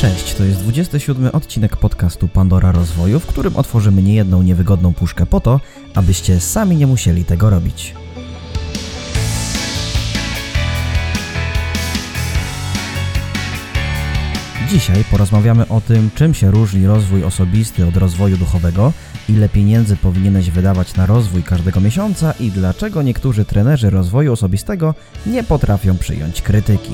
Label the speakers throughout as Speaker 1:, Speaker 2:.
Speaker 1: Cześć, to jest 27 odcinek podcastu Pandora Rozwoju, w którym otworzymy niejedną niewygodną puszkę po to, abyście sami nie musieli tego robić. Dzisiaj porozmawiamy o tym, czym się różni rozwój osobisty od rozwoju duchowego, ile pieniędzy powinieneś wydawać na rozwój każdego miesiąca i dlaczego niektórzy trenerzy rozwoju osobistego nie potrafią przyjąć krytyki.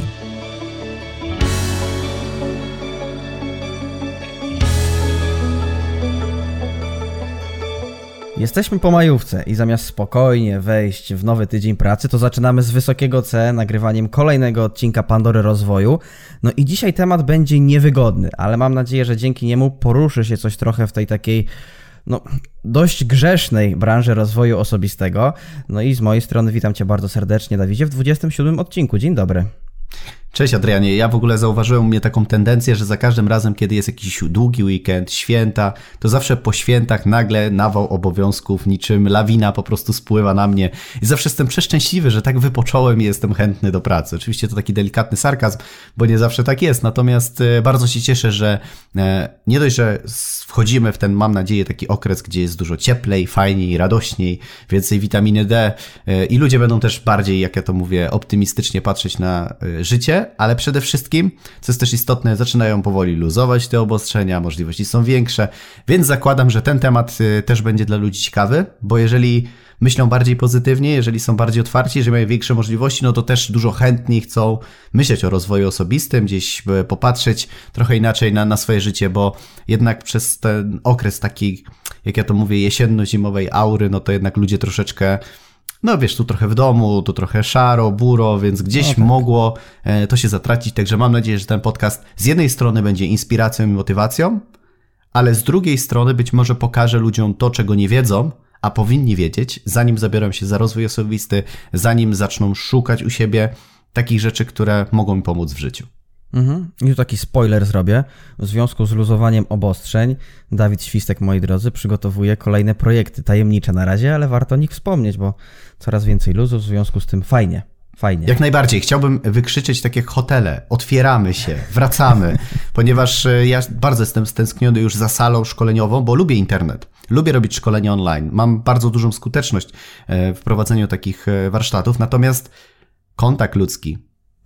Speaker 1: Jesteśmy po majówce i zamiast spokojnie wejść w nowy tydzień pracy, to zaczynamy z wysokiego C nagrywaniem kolejnego odcinka Pandory Rozwoju. No i dzisiaj temat będzie niewygodny, ale mam nadzieję, że dzięki niemu poruszy się coś trochę w tej takiej no, dość grzesznej branży rozwoju osobistego. No i z mojej strony witam Cię bardzo serdecznie, Dawidzie, w 27 odcinku. Dzień dobry.
Speaker 2: Cześć Adrianie, ja w ogóle zauważyłem u mnie taką tendencję, że za każdym razem, kiedy jest jakiś długi weekend, święta, to zawsze po świętach nagle nawał obowiązków, niczym lawina po prostu spływa na mnie. I zawsze jestem przeszczęśliwy, że tak wypocząłem i jestem chętny do pracy. Oczywiście to taki delikatny sarkazm, bo nie zawsze tak jest, natomiast e, bardzo się cieszę, że e, nie dość, że wchodzimy w ten, mam nadzieję, taki okres, gdzie jest dużo cieplej, fajniej, radośniej, więcej witaminy D e, i ludzie będą też bardziej, jak ja to mówię, optymistycznie patrzeć na życie, ale przede wszystkim, co jest też istotne, zaczynają powoli luzować te obostrzenia, możliwości są większe, więc zakładam, że ten temat y, też będzie dla ludzi ciekawy, bo jeżeli myślą bardziej pozytywnie, jeżeli są bardziej otwarci, jeżeli mają większe możliwości, no to też dużo chętniej chcą myśleć o rozwoju osobistym, gdzieś y, popatrzeć trochę inaczej na, na swoje życie, bo jednak przez ten okres taki, jak ja to mówię, jesienno-zimowej aury, no to jednak ludzie troszeczkę no wiesz, tu trochę w domu, tu trochę szaro, buro, więc gdzieś no tak. mogło e, to się zatracić. Także mam nadzieję, że ten podcast z jednej strony będzie inspiracją i motywacją, ale z drugiej strony być może pokaże ludziom to, czego nie wiedzą, a powinni wiedzieć, zanim zabiorą się za rozwój osobisty, zanim zaczną szukać u siebie takich rzeczy, które mogą mi pomóc w życiu.
Speaker 1: Mhm. I tu taki spoiler zrobię. W związku z luzowaniem obostrzeń, Dawid Świstek, moi drodzy, przygotowuje kolejne projekty tajemnicze na razie, ale warto o nich wspomnieć, bo coraz więcej luzu, w związku z tym fajnie. Fajnie.
Speaker 2: Jak najbardziej. Chciałbym wykrzyczeć takie hotele. Otwieramy się, wracamy, ponieważ e, ja bardzo jestem stęskniony już za salą szkoleniową, bo lubię internet. Lubię robić szkolenia online. Mam bardzo dużą skuteczność e, w prowadzeniu takich e, warsztatów, natomiast kontakt ludzki,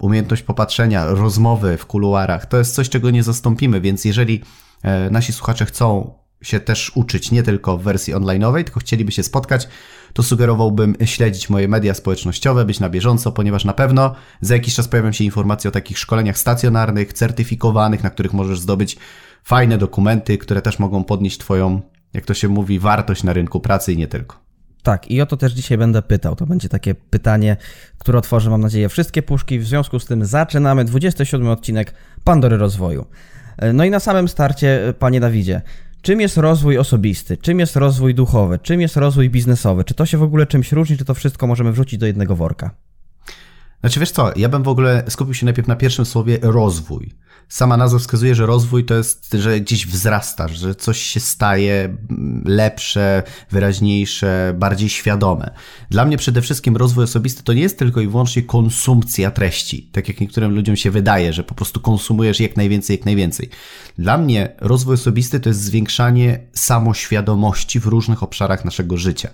Speaker 2: umiejętność popatrzenia, rozmowy w kuluarach, to jest coś, czego nie zastąpimy, więc jeżeli e, nasi słuchacze chcą się też uczyć nie tylko w wersji onlineowej, tylko chcieliby się spotkać, to sugerowałbym śledzić moje media społecznościowe, być na bieżąco, ponieważ na pewno za jakiś czas pojawią się informacje o takich szkoleniach stacjonarnych, certyfikowanych, na których możesz zdobyć fajne dokumenty, które też mogą podnieść Twoją, jak to się mówi, wartość na rynku pracy i nie tylko.
Speaker 1: Tak, i o to też dzisiaj będę pytał. To będzie takie pytanie, które otworzy, mam nadzieję, wszystkie puszki. W związku z tym zaczynamy 27 odcinek Pandory Rozwoju. E, no i na samym starcie, e, panie Dawidzie, czym jest rozwój osobisty, czym jest rozwój duchowy, czym jest rozwój biznesowy? Czy to się w ogóle czymś różni, czy to wszystko możemy wrzucić do jednego worka?
Speaker 2: Znaczy wiesz co, ja bym w ogóle skupił się najpierw na pierwszym słowie rozwój. Sama nazwa wskazuje, że rozwój to jest, że gdzieś wzrastasz, że coś się staje lepsze, wyraźniejsze, bardziej świadome. Dla mnie przede wszystkim rozwój osobisty to nie jest tylko i wyłącznie konsumpcja treści, tak jak niektórym ludziom się wydaje, że po prostu konsumujesz jak najwięcej, jak najwięcej. Dla mnie rozwój osobisty to jest zwiększanie samoświadomości w różnych obszarach naszego życia.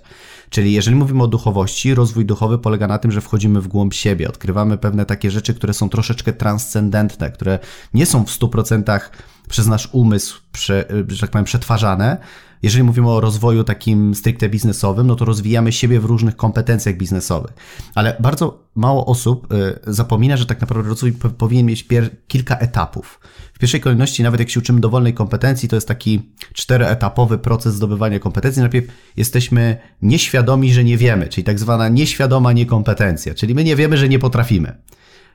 Speaker 2: Czyli jeżeli mówimy o duchowości, rozwój duchowy polega na tym, że wchodzimy w głąb siebie, odkrywamy pewne takie rzeczy, które są troszeczkę transcendentne, które nie są w 100% przez nasz umysł, prze, że tak powiem, przetwarzane, jeżeli mówimy o rozwoju takim stricte biznesowym, no to rozwijamy siebie w różnych kompetencjach biznesowych. Ale bardzo mało osób y, zapomina, że tak naprawdę rozwój powinien mieć kilka etapów. W pierwszej kolejności, nawet jak się uczymy dowolnej kompetencji, to jest taki czteroetapowy proces zdobywania kompetencji. Najpierw jesteśmy nieświadomi, że nie wiemy, czyli tak zwana nieświadoma niekompetencja, czyli my nie wiemy, że nie potrafimy.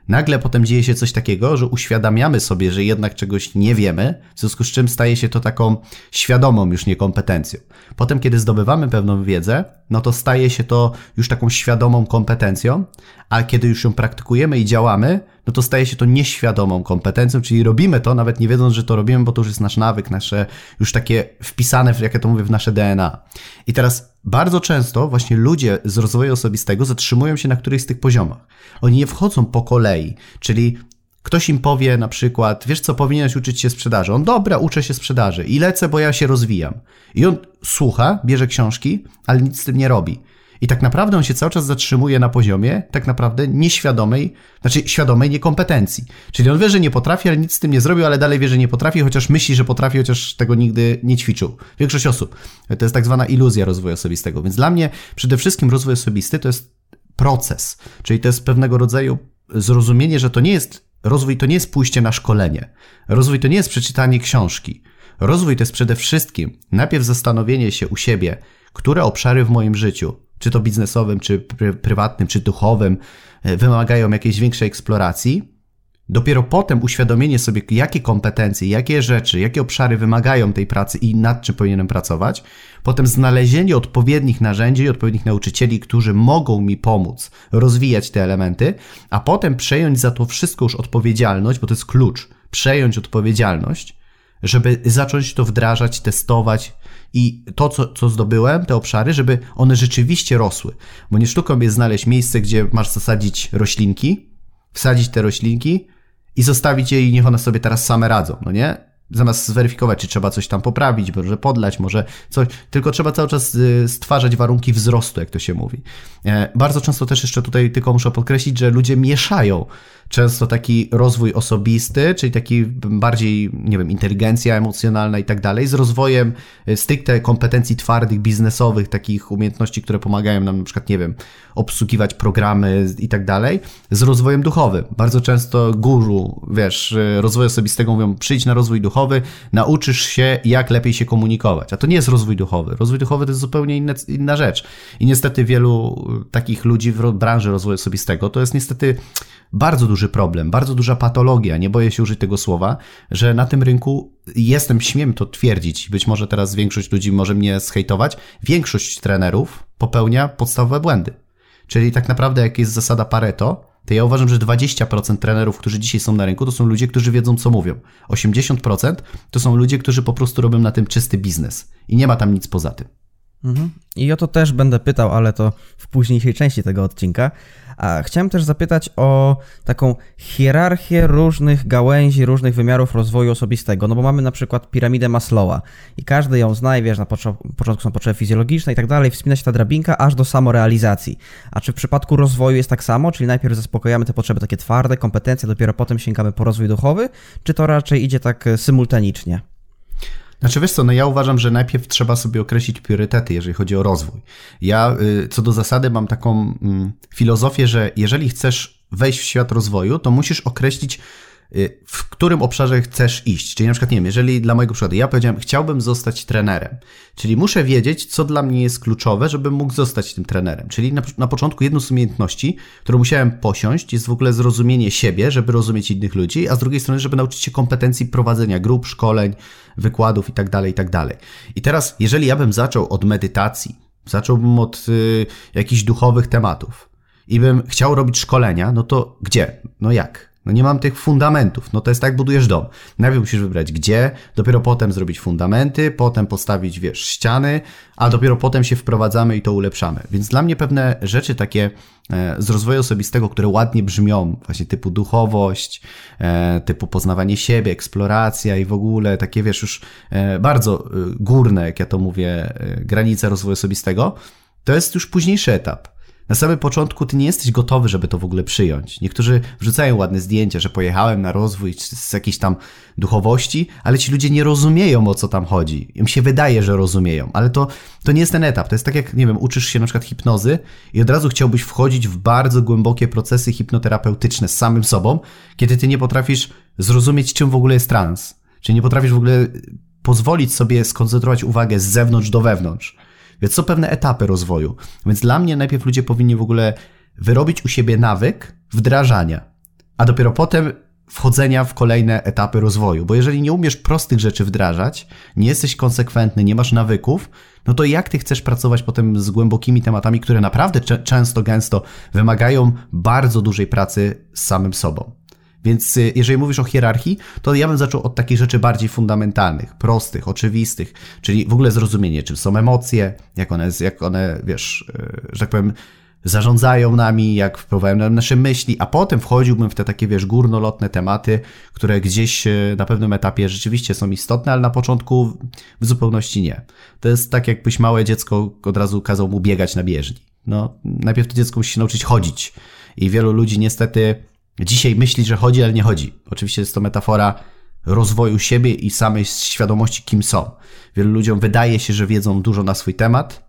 Speaker 2: Nagle potem dzieje się coś takiego, że uświadamiamy sobie, że jednak czegoś nie wiemy, w związku z czym staje się to taką świadomą już niekompetencją. Potem, kiedy zdobywamy pewną wiedzę, no to staje się to już taką świadomą kompetencją, a kiedy już ją praktykujemy i działamy, no to staje się to nieświadomą kompetencją, czyli robimy to, nawet nie wiedząc, że to robimy, bo to już jest nasz nawyk, nasze już takie wpisane, jak ja to mówię, w nasze DNA. I teraz bardzo często właśnie ludzie z rozwoju osobistego zatrzymują się na którejś z tych poziomach. Oni nie wchodzą po kolei, czyli Ktoś im powie na przykład, wiesz co, powinieneś uczyć się sprzedaży. On, dobra, uczę się sprzedaży i lecę, bo ja się rozwijam. I on słucha, bierze książki, ale nic z tym nie robi. I tak naprawdę on się cały czas zatrzymuje na poziomie tak naprawdę nieświadomej, znaczy świadomej niekompetencji. Czyli on wie, że nie potrafi, ale nic z tym nie zrobił, ale dalej wie, że nie potrafi, chociaż myśli, że potrafi, chociaż tego nigdy nie ćwiczył. Większość osób. To jest tak zwana iluzja rozwoju osobistego. Więc dla mnie przede wszystkim rozwój osobisty to jest proces, czyli to jest pewnego rodzaju zrozumienie, że to nie jest rozwój, to nie jest pójście na szkolenie. Rozwój to nie jest przeczytanie książki. Rozwój to jest przede wszystkim najpierw zastanowienie się u siebie, które obszary w moim życiu, czy to biznesowym, czy prywatnym, czy duchowym, e, wymagają jakiejś większej eksploracji. Dopiero potem uświadomienie sobie, jakie kompetencje, jakie rzeczy, jakie obszary wymagają tej pracy i nad czym powinienem pracować. Potem znalezienie odpowiednich narzędzi i odpowiednich nauczycieli, którzy mogą mi pomóc rozwijać te elementy, a potem przejąć za to wszystko już odpowiedzialność, bo to jest klucz. Przejąć odpowiedzialność, żeby zacząć to wdrażać, testować, i to, co, co zdobyłem, te obszary, żeby one rzeczywiście rosły. Bo nie sztuką jest znaleźć miejsce, gdzie masz zasadzić roślinki, wsadzić te roślinki i zostawić je i niech one sobie teraz same radzą, no nie? Zamiast zweryfikować, czy trzeba coś tam poprawić, może podlać, może coś, tylko trzeba cały czas y, stwarzać warunki wzrostu, jak to się mówi. E, bardzo często też jeszcze tutaj tylko muszę podkreślić, że ludzie mieszają często taki rozwój osobisty, czyli taki bardziej, nie wiem, inteligencja emocjonalna i tak dalej, z rozwojem e, stricte kompetencji twardych, biznesowych, takich umiejętności, które pomagają nam na przykład, nie wiem, obsługiwać programy i tak dalej, z rozwojem duchowym. Bardzo często guru, wiesz, e, rozwoju osobistego mówią, przyjdź na rozwój duchowy, nauczysz się, jak lepiej się komunikować. A to nie jest rozwój duchowy. Rozwój duchowy to jest zupełnie inna, inna rzecz. I niestety wielu takich ludzi w branży rozwoju osobistego to jest niestety bardzo duży problem, bardzo duża patologia, nie boję się użyć tego słowa, że na tym rynku jestem, śmiem to twierdzić, być może teraz większość ludzi może mnie zhejtować, większość trenerów popełnia podstawowe błędy. Czyli tak naprawdę jak jest zasada Pareto, to ja uważam, że 20% trenerów, którzy dzisiaj są na rynku, to są ludzie, którzy wiedzą, co mówią. 80% to są ludzie, którzy po prostu robią na tym czysty biznes i nie ma tam nic poza tym.
Speaker 1: Mhm. I o to też będę pytał, ale to w późniejszej części tego odcinka. A chciałem też zapytać o taką hierarchię różnych gałęzi, różnych wymiarów rozwoju osobistego. No bo mamy na przykład piramidę Maslowa i każdy ją zna i wiesz, na początku są potrzeby fizjologiczne i tak dalej, wspina się ta drabinka aż do samorealizacji. A czy w przypadku rozwoju jest tak samo, czyli najpierw zaspokojamy te potrzeby takie twarde, kompetencje, dopiero potem sięgamy po rozwój duchowy, czy to raczej idzie tak e, symultanicznie?
Speaker 2: Znaczy wiesz co, no ja uważam, że najpierw trzeba sobie określić priorytety, jeżeli chodzi o rozwój. Ja y, co do zasady mam taką mm, filozofię, że jeżeli chcesz wejść w świat rozwoju, to musisz określić w którym obszarze chcesz iść. Czyli na przykład, nie wiem, jeżeli dla mojego przykładu ja powiedziałem, chciałbym zostać trenerem, czyli muszę wiedzieć, co dla mnie jest kluczowe, żebym mógł zostać tym trenerem. Czyli na, na początku jedną z umiejętności, którą musiałem posiąść, jest w ogóle zrozumienie siebie, żeby rozumieć innych ludzi, a z drugiej strony, żeby nauczyć się kompetencji prowadzenia grup, szkoleń, wykładów itd., tak itd. Tak I teraz, jeżeli ja bym zaczął od medytacji, zacząłbym od y, jakichś duchowych tematów i bym chciał robić szkolenia, no to gdzie? No jak? No nie mam tych fundamentów. No to jest tak, budujesz dom. Najpierw musisz wybrać gdzie, dopiero potem zrobić fundamenty, potem postawić, wiesz, ściany, a dopiero potem się wprowadzamy i to ulepszamy. Więc dla mnie pewne rzeczy takie e, z rozwoju osobistego, które ładnie brzmią, właśnie typu duchowość, e, typu poznawanie siebie, eksploracja i w ogóle takie, wiesz, już e, bardzo górne, jak ja to mówię, granice rozwoju osobistego, to jest już późniejszy etap na samym początku ty nie jesteś gotowy, żeby to w ogóle przyjąć. Niektórzy wrzucają ładne zdjęcia, że pojechałem na rozwój z jakiejś tam duchowości, ale ci ludzie nie rozumieją, o co tam chodzi. Im się wydaje, że rozumieją, ale to, to nie jest ten etap. To jest tak jak, nie wiem, uczysz się na przykład hipnozy i od razu chciałbyś wchodzić w bardzo głębokie procesy hipnoterapeutyczne z samym sobą, kiedy ty nie potrafisz zrozumieć, czym w ogóle jest trans. Czy nie potrafisz w ogóle pozwolić sobie skoncentrować uwagę z zewnątrz do wewnątrz. Więc są pewne etapy rozwoju. Więc dla mnie najpierw ludzie powinni w ogóle wyrobić u siebie nawyk wdrażania, a dopiero potem wchodzenia w kolejne etapy rozwoju. Bo jeżeli nie umiesz prostych rzeczy wdrażać, nie jesteś konsekwentny, nie masz nawyków, no to jak ty chcesz pracować potem z głębokimi tematami, które naprawdę często, gęsto wymagają bardzo dużej pracy z samym sobą? Więc y, jeżeli mówisz o hierarchii, to ja bym zaczął od takich rzeczy bardziej fundamentalnych, prostych, oczywistych, czyli w ogóle zrozumienie, czym są emocje, jak one, jak one wiesz, y, że tak powiem, zarządzają nami, jak na nasze myśli, a potem wchodziłbym w te takie, wiesz, górnolotne tematy, które gdzieś e, na pewnym etapie rzeczywiście są istotne, ale na początku w zupełności nie. To jest tak, jakbyś małe dziecko od razu kazał mu biegać na bieżni. No, najpierw to dziecko musi się nauczyć chodzić. I wielu ludzi niestety dzisiaj myśli, że chodzi, ale nie chodzi. Oczywiście jest to metafora rozwoju siebie i samej świadomości, kim są. Wielu ludziom wydaje się, że wiedzą dużo na swój temat,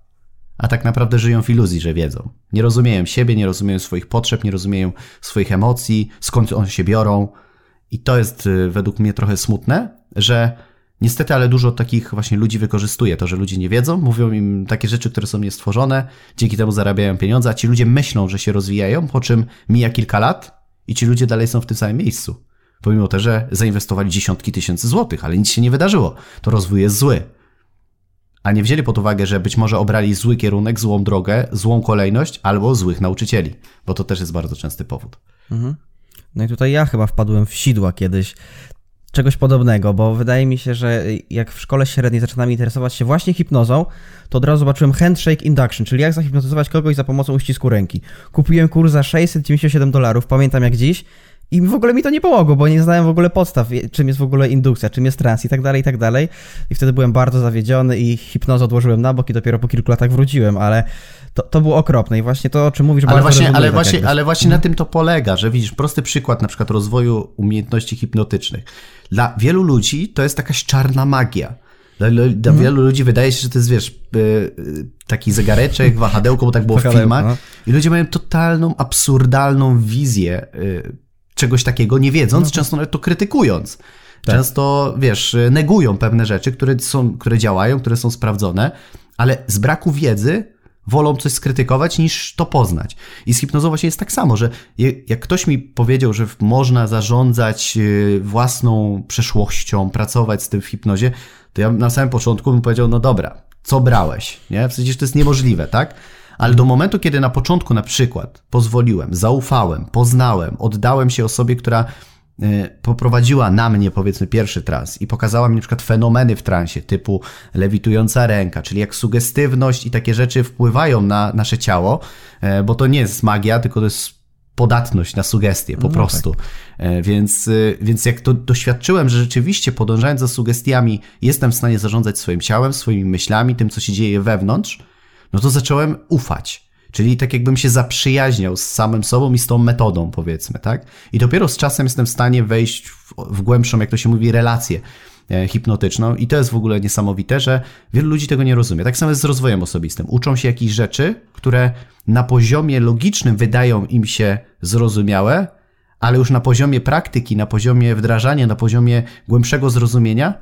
Speaker 2: a tak naprawdę żyją w iluzji, że wiedzą. Nie rozumieją siebie, nie rozumieją swoich potrzeb, nie rozumieją swoich emocji, skąd one się biorą. I to jest y, według mnie trochę smutne, że niestety, ale dużo takich właśnie ludzi wykorzystuje to, że ludzie nie wiedzą, mówią im takie rzeczy, które są niestworzone, dzięki temu zarabiają pieniądze, a ci ludzie myślą, że się rozwijają, po czym mija kilka lat i ci ludzie dalej są w tym samym miejscu. Pomimo tego, że zainwestowali dziesiątki tysięcy złotych, ale nic się nie wydarzyło. To rozwój jest zły a nie wzięli pod uwagę, że być może obrali zły kierunek, złą drogę, złą kolejność albo złych nauczycieli, bo to też jest bardzo częsty powód. Mhm.
Speaker 1: No i tutaj ja chyba wpadłem w sidła kiedyś czegoś podobnego, bo wydaje mi się, że jak w szkole średniej zaczynam interesować się właśnie hipnozą, to od razu zobaczyłem handshake induction, czyli jak zahipnotyzować kogoś za pomocą uścisku ręki. Kupiłem kurs za 697 dolarów, pamiętam jak dziś, i w ogóle mi to nie pomogło, bo nie znałem w ogóle podstaw, czym jest w ogóle indukcja, czym jest trans i tak dalej, i tak dalej. I wtedy byłem bardzo zawiedziony i hipnozę odłożyłem na bok i dopiero po kilku latach wróciłem, ale to, to było okropne i właśnie to, o czym mówisz,
Speaker 2: ale
Speaker 1: bardzo
Speaker 2: właśnie, ale,
Speaker 1: tak
Speaker 2: właśnie, ale właśnie na tym to polega, że widzisz, prosty przykład na przykład rozwoju umiejętności hipnotycznych. Dla wielu ludzi to jest jakaś czarna magia. Dla, dla mhm. wielu ludzi wydaje się, że to jest, wiesz, y, taki zegareczek, wahadełko, bo tak było w filmach. No. I ludzie mają totalną, absurdalną wizję y, czegoś takiego, nie wiedząc, no. często nawet to krytykując. Tak. Często, wiesz, negują pewne rzeczy, które, są, które działają, które są sprawdzone, ale z braku wiedzy wolą coś skrytykować niż to poznać. I z hipnozą właśnie jest tak samo, że jak ktoś mi powiedział, że można zarządzać y, własną przeszłością, pracować z tym w hipnozie, to ja na samym początku bym powiedział, no dobra, co brałeś? Nie? Przecież to jest niemożliwe, tak? Ale do momentu, kiedy na początku na przykład pozwoliłem, zaufałem, poznałem, oddałem się osobie, która poprowadziła na mnie powiedzmy pierwszy trans i pokazała mi na przykład fenomeny w transie typu lewitująca ręka, czyli jak sugestywność i takie rzeczy wpływają na nasze ciało, e, bo to nie jest magia, tylko to jest podatność na sugestie, po no prostu. Tak. E, więc, y, więc jak to doświadczyłem, że rzeczywiście podążając za sugestiami jestem w stanie zarządzać swoim ciałem, swoimi myślami, tym co się dzieje wewnątrz, no to zacząłem ufać. Czyli tak jakbym się zaprzyjaźniał z samym sobą i z tą metodą, powiedzmy, tak? I dopiero z czasem jestem w stanie wejść w, w głębszą, jak to się mówi, relację e, hipnotyczną i to jest w ogóle niesamowite, że wielu ludzi tego nie rozumie. Tak samo jest z rozwojem osobistym. Uczą się jakichś rzeczy, które na poziomie logicznym wydają im się zrozumiałe, ale już na poziomie praktyki, na poziomie wdrażania, na poziomie głębszego zrozumienia,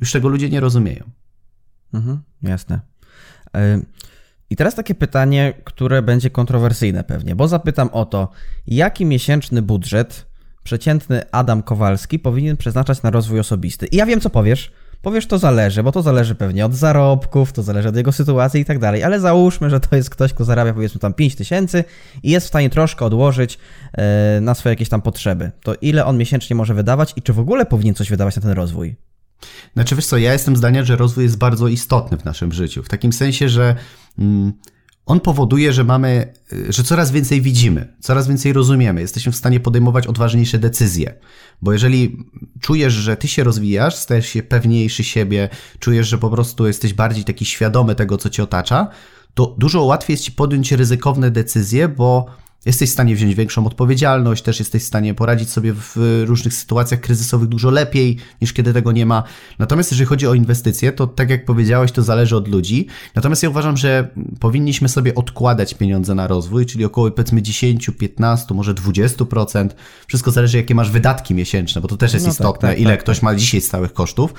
Speaker 2: już tego ludzie nie rozumieją.
Speaker 1: Mhm, jasne. Y i teraz takie pytanie, które będzie kontrowersyjne pewnie, bo zapytam o to, jaki miesięczny budżet przeciętny Adam Kowalski powinien przeznaczać na rozwój osobisty. I ja wiem, co powiesz. Powiesz, to zależy, bo to zależy pewnie od zarobków, to zależy od jego sytuacji i tak dalej, ale załóżmy, że to jest ktoś, kto zarabia powiedzmy tam 5 tysięcy i jest w stanie troszkę odłożyć e, na swoje jakieś tam potrzeby. To ile on miesięcznie może wydawać i czy w ogóle powinien coś wydawać na ten rozwój?
Speaker 2: Znaczy, wiesz co, ja jestem zdania, że rozwój jest bardzo istotny w naszym życiu. W takim sensie, że on powoduje, że mamy, y, że coraz więcej widzimy, coraz więcej rozumiemy, jesteśmy w stanie podejmować odważniejsze decyzje. Bo jeżeli czujesz, że ty się rozwijasz, stajesz się pewniejszy siebie, czujesz, że po prostu jesteś bardziej taki świadomy tego, co cię otacza, to dużo łatwiej jest ci podjąć ryzykowne decyzje, bo Jesteś w stanie wziąć większą odpowiedzialność, też jesteś w stanie poradzić sobie w różnych sytuacjach kryzysowych dużo lepiej niż kiedy tego nie ma. Natomiast jeżeli chodzi o inwestycje, to tak jak powiedziałeś, to zależy od ludzi. Natomiast ja uważam, że powinniśmy sobie odkładać pieniądze na rozwój, czyli około powiedzmy 10, 15, może 20%. Wszystko zależy, jakie masz wydatki miesięczne, bo to też jest no tak, istotne, tak, tak, ile tak, ktoś ma dzisiaj stałych kosztów.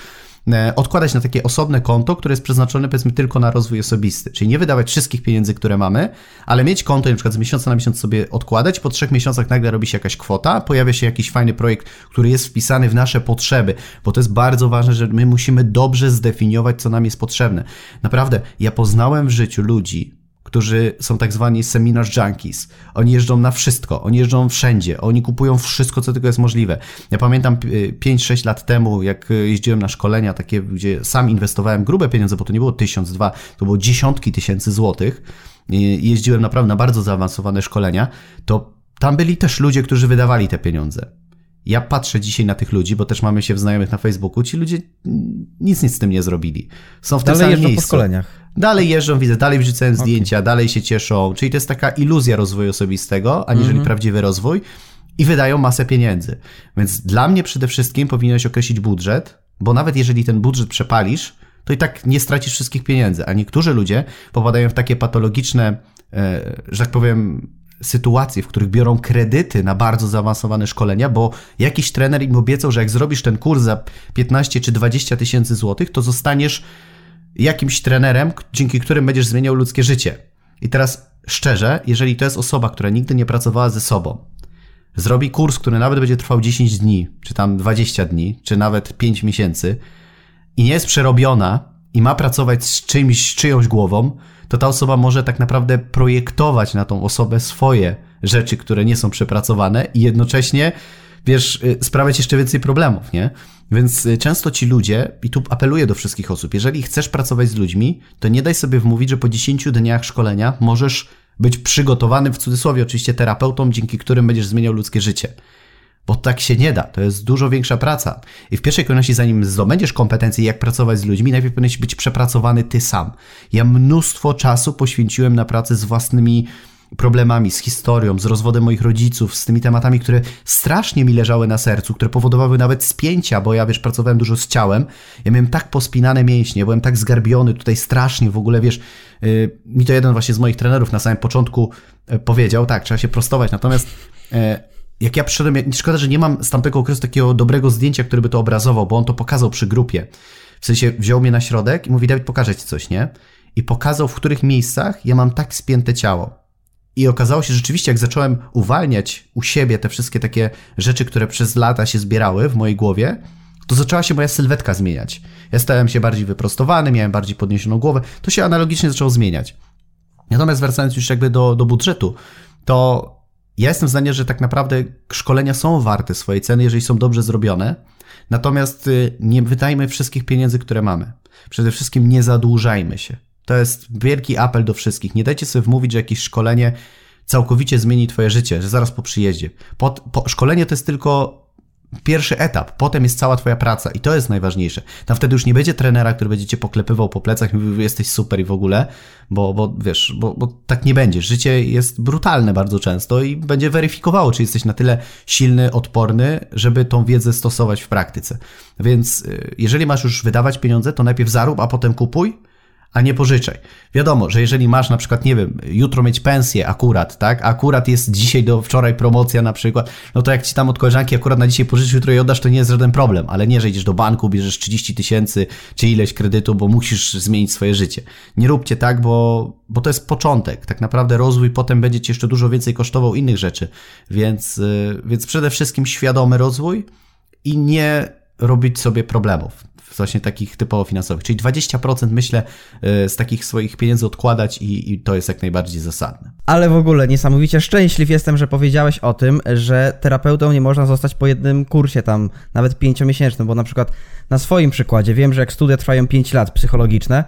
Speaker 2: E, odkładać na takie osobne konto, które jest przeznaczone powiedzmy tylko na rozwój osobisty. Czyli nie wydawać wszystkich pieniędzy, które mamy, ale mieć konto i na przykład z miesiąca na miesiąc sobie odkładać, po trzech miesiącach nagle robi się jakaś kwota, pojawia się jakiś fajny projekt, który jest wpisany w nasze potrzeby, bo to jest bardzo ważne, że my musimy dobrze zdefiniować, co nam jest potrzebne. Naprawdę, ja poznałem w życiu ludzi, którzy są tak zwani seminar junkies. Oni jeżdżą na wszystko, oni jeżdżą wszędzie, oni kupują wszystko, co tylko jest możliwe. Ja pamiętam 5-6 lat temu, jak jeździłem na szkolenia takie, gdzie sam inwestowałem grube pieniądze, bo to nie było tysiąc, dwa, to było dziesiątki tysięcy złotych jeździłem naprawdę na bardzo zaawansowane szkolenia, to tam byli też ludzie, którzy wydawali te pieniądze. Ja patrzę dzisiaj na tych ludzi, bo też mamy się w znajomych na Facebooku, ci ludzie nic, nic z tym nie zrobili. Są w tym
Speaker 1: Dalej
Speaker 2: samym
Speaker 1: jeżdżą
Speaker 2: miejscu.
Speaker 1: po szkoleniach.
Speaker 2: Dalej jeżdżą, widzę, dalej wrzucają zdjęcia, dalej się cieszą. Czyli to jest taka iluzja rozwoju osobistego, aniżeli
Speaker 1: Mhm.
Speaker 2: prawdziwy rozwój i wydają masę pieniędzy. Więc dla mnie przede wszystkim powinieneś określić budżet, bo nawet jeżeli ten budżet przepalisz, to i tak nie stracisz wszystkich pieniędzy. A niektórzy ludzie popadają w takie patologiczne, e, że tak powiem, sytuacje, w których biorą kredyty na bardzo zaawansowane szkolenia, bo jakiś trener im obiecał, że jak zrobisz ten kurs za 15 czy 20 tysięcy złotych, to zostaniesz jakimś trenerem, dzięki którym będziesz zmieniał ludzkie życie. I teraz szczerze, jeżeli to jest osoba, która nigdy nie pracowała ze sobą, zrobi kurs, który nawet będzie trwał 10 dni, czy tam 20 dni, czy nawet 5 miesięcy i nie jest przerobiona i ma pracować z czymś, z czyjąś głową, to ta osoba może tak naprawdę projektować na tą osobę swoje rzeczy, które nie są przepracowane i jednocześnie, wiesz, y, sprawiać jeszcze więcej problemów, nie? Więc y, często ci ludzie, i tu apeluję do wszystkich osób, jeżeli chcesz pracować z ludźmi, to nie daj sobie wmówić, że po 10 dniach szkolenia możesz być przygotowanym, w cudzysłowie oczywiście, terapeutą, dzięki którym będziesz zmieniał ludzkie życie. Bo tak się nie da. To jest dużo większa praca. I w pierwszej kolejności, zanim zdobędziesz kompetencje, jak pracować z ludźmi, najpierw powinieneś być przepracowany ty sam. Ja mnóstwo czasu poświęciłem na pracę z własnymi problemami, z historią, z rozwodem moich rodziców, z tymi tematami, które strasznie mi leżały na sercu, które powodowały nawet spięcia, bo ja, wiesz, pracowałem dużo z ciałem. Ja miałem tak pospinane mięśnie, byłem tak zgarbiony tutaj strasznie, w ogóle, wiesz, yy, mi to jeden właśnie z moich trenerów na samym początku yy, powiedział, tak, trzeba się prostować, natomiast yy, jak ja przyszedłem, szkoda, że nie mam z tamtego okresu takiego dobrego zdjęcia, który by to obrazował, bo on to pokazał przy grupie. W sensie wziął mnie na środek i mówi, Dawid, pokażę ci coś, nie? I pokazał, w których miejscach ja mam tak spięte ciało. I okazało się że rzeczywiście, jak zacząłem uwalniać u siebie te wszystkie takie rzeczy, które przez lata się zbierały w mojej głowie, to zaczęła się moja sylwetka zmieniać. Ja stałem się bardziej wyprostowany, miałem bardziej podniesioną głowę, to się analogicznie zaczęło zmieniać. Natomiast wracając już jakby do, do budżetu, to ja jestem zdania, że tak naprawdę szkolenia są warte swojej ceny, jeżeli są dobrze zrobione. Natomiast y, nie wydajmy wszystkich pieniędzy, które mamy. Przede wszystkim nie zadłużajmy się. To jest wielki apel do wszystkich. Nie dajcie sobie wmówić, że jakieś szkolenie całkowicie zmieni twoje życie, że zaraz po przyjeździe. Po, szkolenie to jest tylko pierwszy etap, potem jest cała twoja praca i to jest najważniejsze. Tam wtedy już nie będzie trenera, który będzie cię poklepywał po plecach i mówił, jesteś super i w ogóle, bo, bo wiesz, bo, bo tak nie będzie. Życie jest brutalne bardzo często i będzie weryfikowało, czy jesteś na tyle silny, odporny, żeby tą wiedzę stosować w praktyce. Więc y, jeżeli masz już wydawać pieniądze, to najpierw zarób, a potem kupuj, a nie pożyczaj. Wiadomo, że jeżeli masz na przykład, nie wiem, jutro mieć pensję akurat, tak? Akurat jest dzisiaj do wczoraj promocja na przykład, no to jak ci tam od koleżanki akurat na dzisiaj pożyczysz, jutro je oddasz, to nie jest żaden problem, ale nie, że idziesz do banku, bierzesz 30 tysięcy czy ileś kredytu, bo musisz zmienić swoje życie. Nie róbcie tak, bo, bo to jest początek. Tak naprawdę rozwój potem będzie ci jeszcze dużo więcej kosztował innych rzeczy. Więc, yy, więc przede wszystkim świadomy rozwój i nie robić sobie problemów właśnie takich typowo finansowych. Czyli 20% myślę y, z takich swoich pieniędzy odkładać i, i to jest jak najbardziej zasadne.
Speaker 1: Ale w ogóle niesamowicie szczęśliw jestem, że powiedziałeś o tym, że terapeutą nie można zostać po jednym kursie tam, nawet pięciomiesięcznym, bo na przykład na swoim przykładzie wiem, że jak studia trwają 5 lat psychologiczne,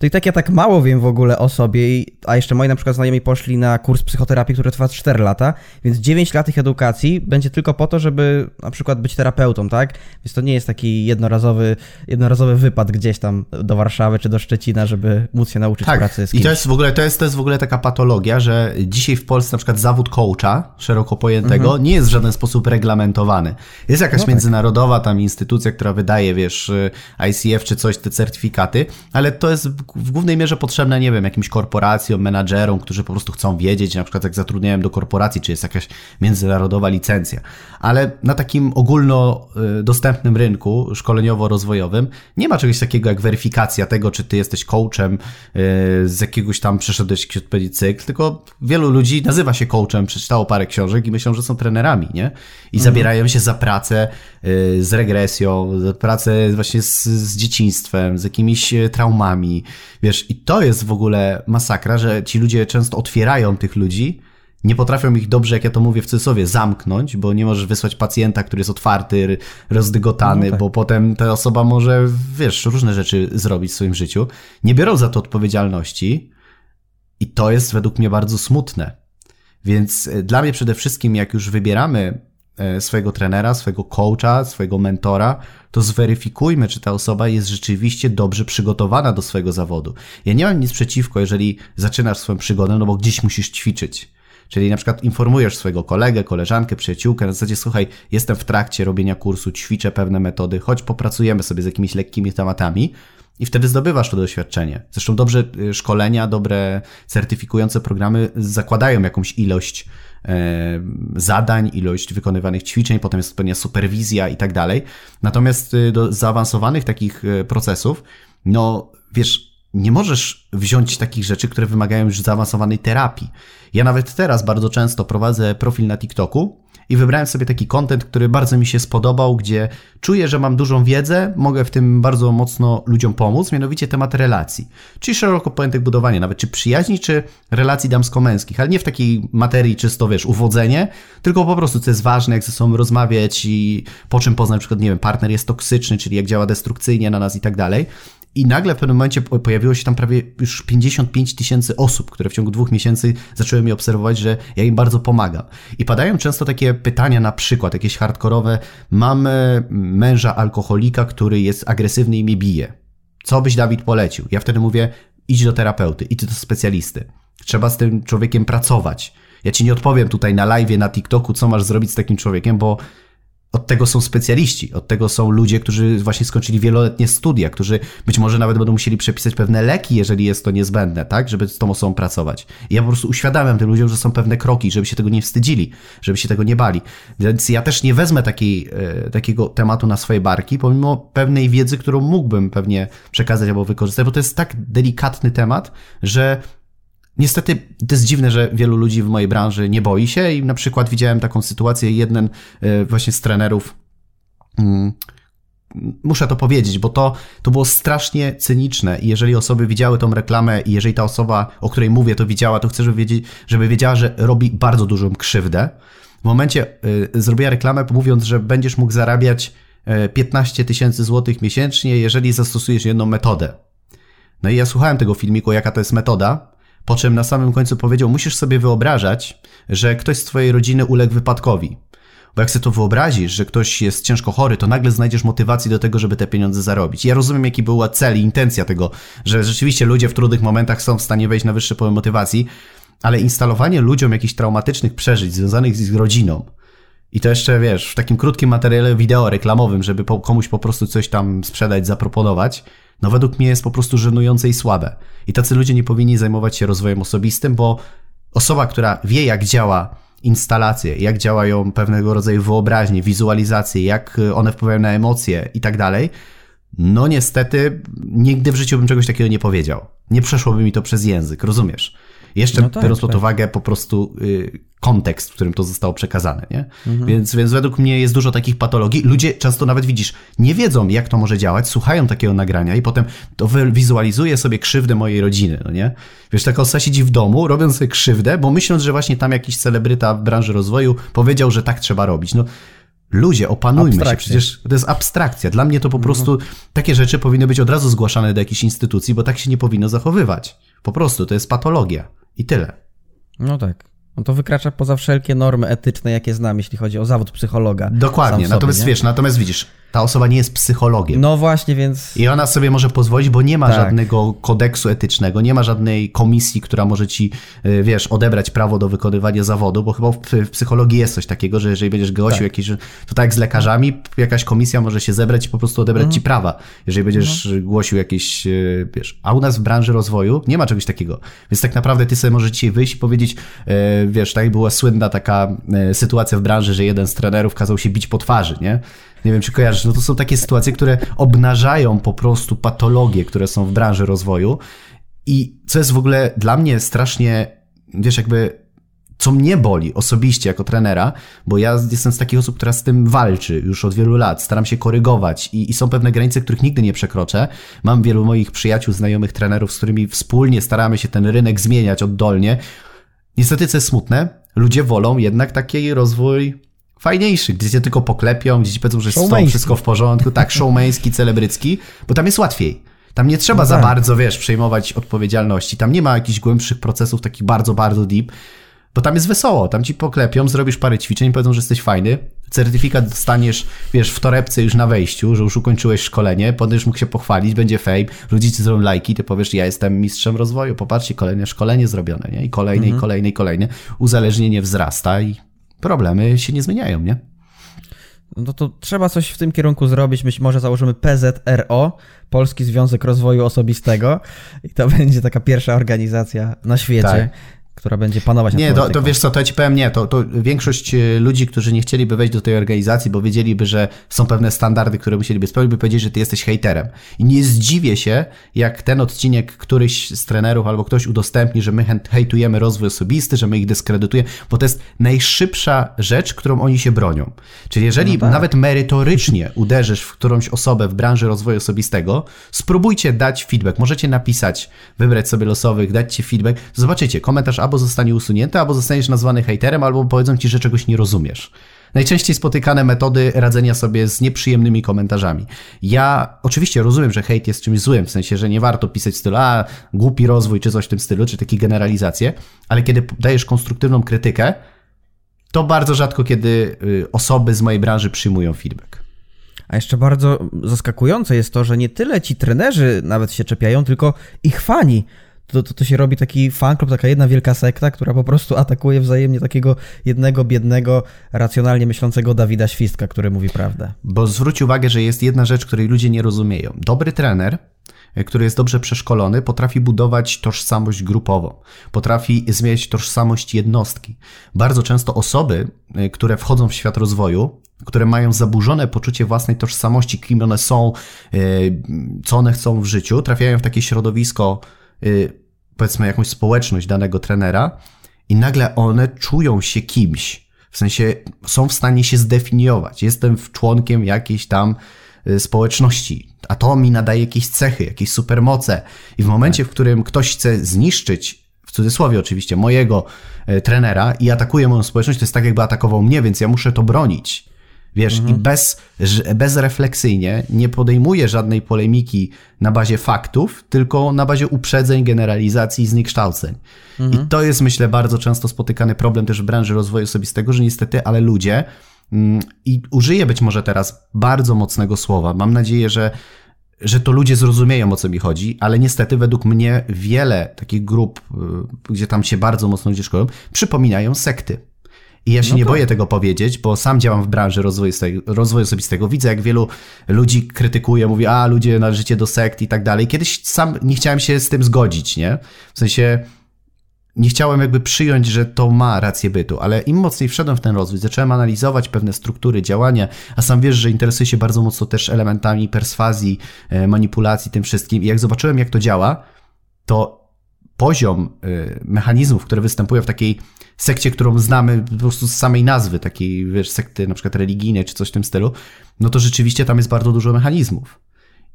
Speaker 1: to i tak ja tak mało wiem w ogóle o sobie, a jeszcze moi na przykład znajomi poszli na kurs psychoterapii, który trwa 4 lata, więc 9 lat ich edukacji będzie tylko po to, żeby na przykład być terapeutą, tak? Więc to nie jest taki jednorazowy, jednorazowy wypad gdzieś tam do Warszawy czy do Szczecina, żeby móc się nauczyć pracy z
Speaker 2: Tak. I
Speaker 1: kimś.
Speaker 2: to jest w ogóle to jest, to jest w ogóle taka patologia, że dzisiaj w Polsce na przykład zawód coacha, szeroko pojętego, nie jest w żaden sposób reglamentowany. Jest jakaś
Speaker 1: Mhm. No tak.
Speaker 2: międzynarodowa tam instytucja, która wydaje, wiesz, y, ICF czy coś, te certyfikaty, ale to jest w- głównej mierze potrzebne, nie wiem, jakimś korporacjom, menadżerom, którzy po prostu chcą wiedzieć, na przykład jak zatrudniają do korporacji, czy jest jakaś międzynarodowa licencja. Ale na takim ogólno y, rynku szkoleniowo-rozwojowym nie ma czegoś takiego jak weryfikacja tego, czy ty jesteś coachem, y, z jakiegoś tam przeszedłeś jakiś odpowiedni cykl, tylko wielu ludzi nazywa się coachem, przeczytało parę książek i myślą, że są trenerami, nie? I zabierają się za pracę z regresją, pracę właśnie z, z dzieciństwem, z jakimiś y, traumami, wiesz, i to jest w ogóle masakra, że ci ludzie często otwierają tych ludzi, nie potrafią ich dobrze, jak ja to mówię w cudzysłowie, zamknąć, bo nie możesz wysłać pacjenta, który jest otwarty, rozdygotany,
Speaker 1: No tak.
Speaker 2: bo potem ta osoba może, wiesz, różne rzeczy zrobić w swoim życiu. Nie biorą za to odpowiedzialności I to jest według mnie bardzo smutne. Więc e, dla mnie przede wszystkim, jak już wybieramy swojego trenera, swojego coacha, swojego mentora, to zweryfikujmy, czy ta osoba jest rzeczywiście dobrze przygotowana do swojego zawodu. Ja nie mam nic przeciwko, jeżeli zaczynasz swoją przygodę, no bo gdzieś musisz ćwiczyć. Czyli na przykład informujesz swojego kolegę, koleżankę, przyjaciółkę, na zasadzie słuchaj, jestem w trakcie robienia kursu, ćwiczę pewne metody, choć popracujemy sobie z jakimiś lekkimi tematami i wtedy zdobywasz to doświadczenie. Zresztą dobrze y, szkolenia, dobre certyfikujące programy zakładają jakąś ilość e, zadań, ilość wykonywanych ćwiczeń, potem jest pewna superwizja i tak dalej. Natomiast y, do zaawansowanych takich y, procesów, no wiesz, nie możesz wziąć takich rzeczy, które wymagają już zaawansowanej terapii. Ja nawet teraz bardzo często prowadzę profil na TikToku i wybrałem sobie taki content, który bardzo mi się spodobał, gdzie czuję, że mam dużą wiedzę, mogę w tym bardzo mocno ludziom pomóc, mianowicie temat relacji. Czyli szeroko pojętych budowanie, nawet czy przyjaźni, czy relacji damsko-męskich, ale nie w takiej materii czysto, wiesz, uwodzenie, tylko po prostu co jest ważne, jak ze sobą rozmawiać i po czym poznać, na przykład, nie wiem, partner jest toksyczny, czyli jak działa destrukcyjnie na nas i tak dalej. I nagle w pewnym momencie pojawiło się tam prawie już 55 tysięcy osób, które w ciągu dwóch miesięcy zaczęły mi obserwować, że ja im bardzo pomagam. I padają często takie pytania, na przykład jakieś hardkorowe, mam e, męża alkoholika, który jest agresywny i mnie bije. Co byś Dawid polecił? Ja wtedy mówię, idź do terapeuty, idź do specjalisty. Trzeba z tym człowiekiem pracować. Ja ci nie odpowiem tutaj na live, na TikToku, co masz zrobić z takim człowiekiem, bo od tego są specjaliści, od tego są ludzie, którzy właśnie skończyli wieloletnie studia, którzy być może nawet będą musieli przepisać pewne leki, jeżeli jest to niezbędne, tak, żeby z tą osobą pracować. I ja po prostu uświadamiam tym ludziom, że są pewne kroki, żeby się tego nie wstydzili, żeby się tego nie bali. Więc ja też nie wezmę takiej, e, takiego tematu na swoje barki, pomimo pewnej wiedzy, którą mógłbym pewnie przekazać albo wykorzystać, bo to jest tak delikatny temat, że Niestety to jest dziwne, że wielu ludzi w mojej branży nie boi się i na przykład widziałem taką sytuację, jeden e, właśnie z trenerów, mm, muszę to powiedzieć, bo to, to było strasznie cyniczne i jeżeli osoby widziały tą reklamę i jeżeli ta osoba, o której mówię, to widziała, to chcę, żeby, wiedzieć, żeby wiedziała, że robi bardzo dużą krzywdę. W momencie y, zrobiła reklamę mówiąc, że będziesz mógł zarabiać 15 tysięcy złotych miesięcznie, jeżeli zastosujesz jedną metodę. No i ja słuchałem tego filmiku, jaka to jest metoda po czym na samym końcu powiedział: Musisz sobie wyobrażać, że ktoś z twojej rodziny uległ wypadkowi. Bo jak sobie to wyobrazisz, że ktoś jest ciężko chory, to nagle znajdziesz motywację do tego, żeby te pieniądze zarobić. Ja rozumiem, jaki była cel i intencja tego, że rzeczywiście ludzie w trudnych momentach są w stanie wejść na wyższy poziom motywacji, ale instalowanie ludziom jakichś traumatycznych przeżyć związanych z ich rodziną, i to jeszcze, wiesz, w takim krótkim materiale wideo reklamowym, żeby komuś po prostu coś tam sprzedać, zaproponować, no według mnie jest po prostu żenujące i słabe. I tacy ludzie nie powinni zajmować się rozwojem osobistym, bo osoba, która wie, jak działa instalacje, jak działają pewnego rodzaju wyobraźnie, wizualizacje, jak one wpływają na emocje i tak dalej, no niestety nigdy w życiu bym czegoś takiego nie powiedział. Nie przeszłoby mi to przez język, rozumiesz? Jeszcze no tak, biorąc pod tak. uwagę po prostu y, kontekst, w którym to zostało przekazane, nie? Mhm. Więc, więc według mnie jest dużo takich patologii. Ludzie często nawet widzisz, nie wiedzą, jak to może działać, słuchają takiego nagrania i potem to wizualizuje sobie krzywdę mojej rodziny, no nie? Wiesz, taka osoba siedzi w domu, robiąc sobie krzywdę, bo myśląc, że właśnie tam jakiś celebryta w branży rozwoju powiedział, że tak trzeba robić. No, Ludzie, opanujmy się, przecież to jest abstrakcja. Dla mnie to po mhm. prostu takie rzeczy powinny być od razu zgłaszane do jakichś instytucji, bo tak się nie powinno zachowywać. Po prostu to jest patologia. I tyle.
Speaker 1: No tak. No to wykracza poza wszelkie normy etyczne, jakie znam, jeśli chodzi o zawód psychologa.
Speaker 2: Dokładnie. Natomiast sobie, wiesz, natomiast widzisz, ta osoba nie jest psychologiem.
Speaker 1: No właśnie, więc.
Speaker 2: I ona sobie może pozwolić, bo nie ma tak. żadnego kodeksu etycznego, nie ma żadnej komisji, która może ci, y, wiesz, odebrać prawo do wykonywania zawodu, bo chyba w psychologii jest coś takiego, że jeżeli będziesz głosił tak. jakieś. To tak jak z lekarzami, jakaś komisja może się zebrać i po prostu odebrać mhm. ci prawa. Jeżeli będziesz mhm. głosił jakieś, y, wiesz. A u nas w branży rozwoju nie ma czegoś takiego. Więc tak naprawdę ty sobie możesz dzisiaj wyjść i powiedzieć, y, wiesz, tak była słynna taka sytuacja w branży, że jeden z trenerów kazał się bić po twarzy, nie? Nie wiem, czy kojarzysz, no to są takie sytuacje, które obnażają po prostu patologie, które są w branży rozwoju. I co jest w ogóle dla mnie strasznie, wiesz, jakby co mnie boli osobiście jako trenera, bo ja jestem z takich osób, która z tym walczy już od wielu lat, staram się korygować i, i, są pewne granice, których nigdy nie przekroczę. Mam wielu moich przyjaciół, znajomych trenerów, z którymi wspólnie staramy się ten rynek zmieniać oddolnie. Niestety, co jest smutne, ludzie wolą jednak taki rozwój fajniejszy, gdzie cię tylko poklepią, gdzie ci powiedzą, że jest wszystko w porządku, tak, showmeński, celebrycki, bo tam jest łatwiej. Tam nie trzeba no tak. za bardzo, wiesz, przejmować odpowiedzialności. Tam nie ma jakichś głębszych procesów, takich bardzo, bardzo deep, bo tam jest wesoło. Tam ci poklepią, zrobisz parę ćwiczeń, powiedzą, że jesteś fajny. Certyfikat dostaniesz, wiesz, w torebce już na wejściu, że już ukończyłeś szkolenie, będziesz mógł się pochwalić, będzie fame, ludzie ci zrobią lajki, ty powiesz, ja jestem mistrzem rozwoju, popatrzcie, kolejne szkolenie zrobione, nie? I kolejne, mhm. i kolejne, i kolejne. Uzależnienie wzrasta i problemy się nie zmieniają, nie?
Speaker 1: no to trzeba coś w tym kierunku zrobić. Być może założymy PZRO, Polski Związek Rozwoju Osobistego, i to będzie taka pierwsza organizacja na świecie. Tak która będzie panować
Speaker 2: Nie, to, to wiesz co, to ja ci powiem nie, to, to większość e, ludzi, którzy nie chcieliby wejść do tej organizacji, bo wiedzieliby, że są pewne standardy, które musieliby spełnić, by powiedzieć, że ty jesteś hejterem. I nie zdziwię się, jak ten odcinek któryś z trenerów albo ktoś udostępni, że my hejtujemy rozwój osobisty, że my ich dyskredytujemy, bo to jest najszybsza rzecz, którą oni się bronią. Czyli jeżeli no tak. nawet merytorycznie uderzysz w którąś osobę w branży rozwoju osobistego, spróbujcie dać feedback. Możecie napisać, wybrać sobie losowych, dać ci feedback. Zobaczycie, komentarz albo zostanie usunięty, albo zostaniesz nazwany hejterem, albo powiedzą ci, że czegoś nie rozumiesz. Najczęściej spotykane metody radzenia sobie z nieprzyjemnymi komentarzami. Ja oczywiście rozumiem, że hejt jest czymś złym, w sensie, że nie warto pisać w stylu, a głupi rozwój, czy coś w tym stylu, czy takie generalizacje, ale kiedy dajesz konstruktywną krytykę, to bardzo rzadko kiedy y, osoby z mojej branży przyjmują feedback.
Speaker 1: A jeszcze bardzo zaskakujące jest to, że nie tyle ci trenerzy nawet się czepiają, tylko ich fani to, to, to się robi taki fanklub, taka jedna wielka sekta, która po prostu atakuje wzajemnie takiego jednego, biednego, racjonalnie myślącego Dawida Świstka, który mówi prawdę.
Speaker 2: Bo zwróć uwagę, że jest jedna rzecz, której ludzie nie rozumieją. Dobry trener e, który jest dobrze przeszkolony, potrafi budować tożsamość grupową, potrafi zmieniać tożsamość jednostki. Bardzo często osoby, e, które wchodzą w świat rozwoju, które mają zaburzone poczucie własnej tożsamości, kim one są, e, co one chcą w życiu, trafiają w takie środowisko powiedzmy jakąś społeczność danego trenera i nagle one czują się kimś. W sensie są w stanie się zdefiniować. Jestem członkiem jakiejś tam y, społeczności, a to mi nadaje jakieś cechy, jakieś supermoce. I w momencie, w którym ktoś chce zniszczyć, w cudzysłowie oczywiście, mojego y, trenera i atakuje moją społeczność, to jest tak, jakby atakował mnie, więc ja muszę to bronić. Wiesz, mhm. i bez, bezrefleksyjnie nie podejmuje żadnej polemiki na bazie faktów, tylko na bazie uprzedzeń, generalizacji i zniekształceń. Mhm. I to jest, myślę, bardzo często spotykany problem też w branży rozwoju osobistego, że niestety, ale ludzie, mm, i użyję być może teraz bardzo mocnego słowa, mam nadzieję, że że to ludzie zrozumieją, o co mi chodzi, ale niestety według mnie wiele takich grup, y, gdzie tam się bardzo mocno ludzie szkolą, przypominają sekty. I ja się no nie to... boję tego powiedzieć, bo sam działam w branży rozwoju, rozwoju osobistego. Widzę, jak wielu ludzi krytykuje, mówi, a ludzie należycie do sekt i tak dalej. Kiedyś sam nie chciałem się z tym zgodzić, nie? W sensie nie chciałem jakby przyjąć, że to ma rację bytu, ale im mocniej wszedłem w ten rozwój, zacząłem analizować pewne struktury działania, a sam wiesz, że interesuję się bardzo mocno też elementami perswazji, e, manipulacji, tym wszystkim. I jak zobaczyłem, jak to działa, to poziom e, mechanizmów, które występują w takiej sekcie, którą znamy po prostu z samej nazwy, takiej, wiesz, sekty na przykład religijnej czy coś w tym stylu, no to rzeczywiście tam jest bardzo dużo mechanizmów.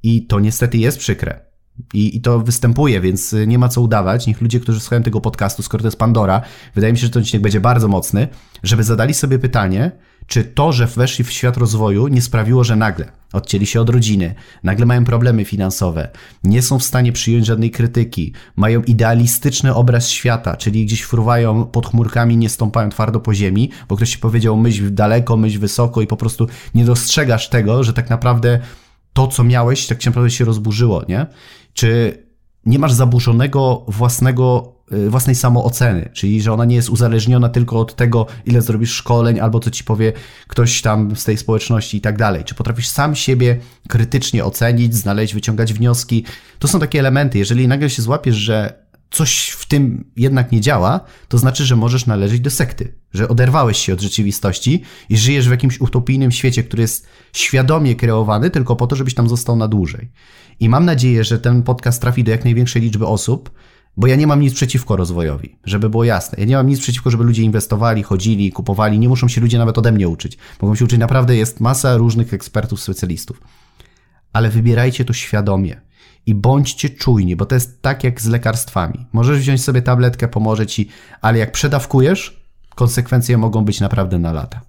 Speaker 2: I to niestety jest przykre. I, I to występuje, więc y, nie ma co udawać. Niech ludzie, którzy słuchają tego podcastu, skoro to jest Pandora, wydaje mi się, że ten odcinek będzie bardzo mocny, żeby zadali sobie pytanie, czy to, że weszli w świat rozwoju, nie sprawiło, że nagle odcięli się od rodziny, nagle mają problemy finansowe, nie są w stanie przyjąć żadnej krytyki, mają idealistyczny obraz świata, czyli gdzieś fruwają pod chmurkami, nie stąpają twardo po ziemi, bo ktoś ci powiedział myśl daleko, myśl wysoko i po prostu nie dostrzegasz tego, że tak naprawdę to, co miałeś, tak naprawdę się rozburzyło, nie? Czy nie masz zaburzonego własnego, własnej samooceny, czyli że ona nie jest uzależniona tylko od tego, ile zrobisz szkoleń, albo co ci powie ktoś tam z tej społeczności i tak dalej. Czy potrafisz sam siebie krytycznie ocenić, znaleźć, wyciągać wnioski? To są takie elementy. Jeżeli nagle się złapiesz, że coś w tym jednak nie działa, to znaczy, że możesz należeć do sekty, że oderwałeś się od rzeczywistości i żyjesz w jakimś utopijnym świecie, który jest świadomie kreowany tylko po to, żebyś tam został na dłużej. I mam nadzieję, że ten podcast trafi do jak największej liczby osób, bo ja nie mam nic przeciwko rozwojowi, żeby było jasne. Ja nie mam nic przeciwko, żeby ludzie inwestowali, chodzili, kupowali. Nie muszą się ludzie nawet ode mnie uczyć. Mogą się uczyć naprawdę, jest masa różnych ekspertów, specjalistów. Ale wybierajcie to świadomie i bądźcie czujni, bo to jest tak jak z lekarstwami. Możesz wziąć sobie tabletkę, pomoże ci, ale jak przedawkujesz, konsekwencje mogą być naprawdę na lata.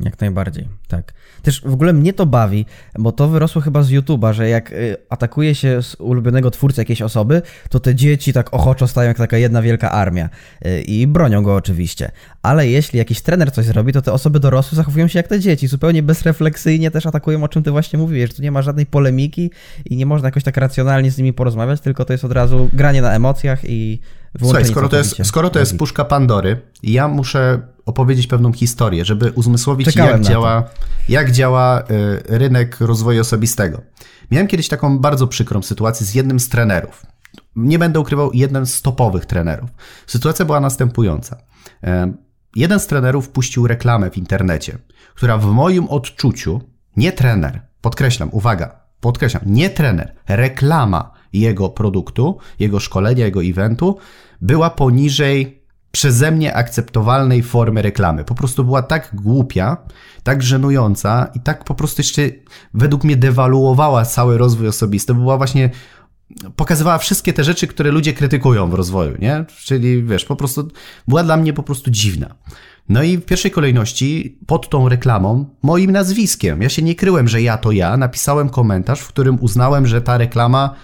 Speaker 1: Jak najbardziej, tak. Też w ogóle mnie to bawi, bo to wyrosło chyba z YouTube'a, że jak y, atakuje się z ulubionego twórcy jakiejś osoby, to te dzieci tak ochoczo stają jak taka jedna wielka armia y, i bronią go oczywiście. Ale jeśli jakiś trener coś zrobi, to te osoby dorosłe zachowują się jak te dzieci, zupełnie bezrefleksyjnie też atakują, o czym ty właśnie mówiłeś, tu nie ma żadnej polemiki i nie można jakoś tak racjonalnie z nimi porozmawiać, tylko to jest od razu granie na emocjach i
Speaker 2: Słuchaj, skoro to, jest, skoro to jest puszka Pandory, ja muszę opowiedzieć pewną historię, żeby uzmysłowić, Czekałem jak działa, jak działa y, rynek rozwoju osobistego. Miałem kiedyś taką bardzo przykrą sytuację z jednym z trenerów. Nie będę ukrywał, jeden z topowych trenerów. Sytuacja była następująca. Y, jeden z trenerów puścił reklamę w internecie, która w moim odczuciu, nie trener, podkreślam, uwaga, podkreślam, nie trener, reklama jego produktu, jego szkolenia, jego eventu była poniżej przeze mnie akceptowalnej formy reklamy. Po prostu była tak głupia, tak żenująca i tak po prostu jeszcze według mnie dewaluowała cały rozwój osobisty. Była właśnie pokazywała wszystkie te rzeczy, które ludzie krytykują w rozwoju, nie? Czyli wiesz, po prostu była dla mnie po prostu dziwna. No i w pierwszej kolejności pod tą reklamą, moim nazwiskiem, ja się nie kryłem, że ja to ja, napisałem komentarz, w którym uznałem, że ta reklama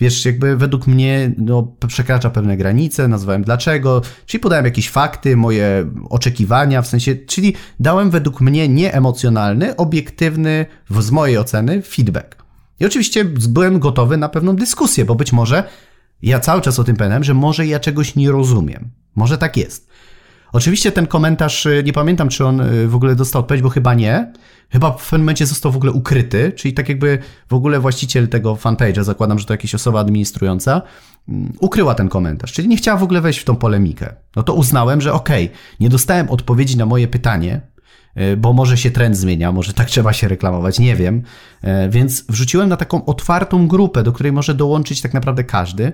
Speaker 2: wiesz, jakby według mnie no, przekracza pewne granice, nazwałem dlaczego, czyli podałem jakieś fakty, moje oczekiwania, w sensie, czyli dałem według mnie nieemocjonalny, obiektywny, z mojej oceny, feedback. I oczywiście byłem gotowy na pewną dyskusję, bo być może ja cały czas o tym pamiętam, że może ja czegoś nie rozumiem. Może tak jest. Oczywiście ten komentarz, y, nie pamiętam, czy on y, w ogóle dostał odpowiedź, bo chyba nie. Chyba w pewnym momencie został w ogóle ukryty, czyli tak jakby w ogóle właściciel tego fanpage'a, zakładam, że to jakaś osoba administrująca, mm, ukryła ten komentarz, czyli nie chciała w ogóle wejść w tą polemikę. No to uznałem, że okej, okay, nie dostałem odpowiedzi na moje pytanie, y, bo może się trend zmienia, może tak trzeba się reklamować, nie wiem. Więc wrzuciłem na taką otwartą grupę, do której może dołączyć tak naprawdę każdy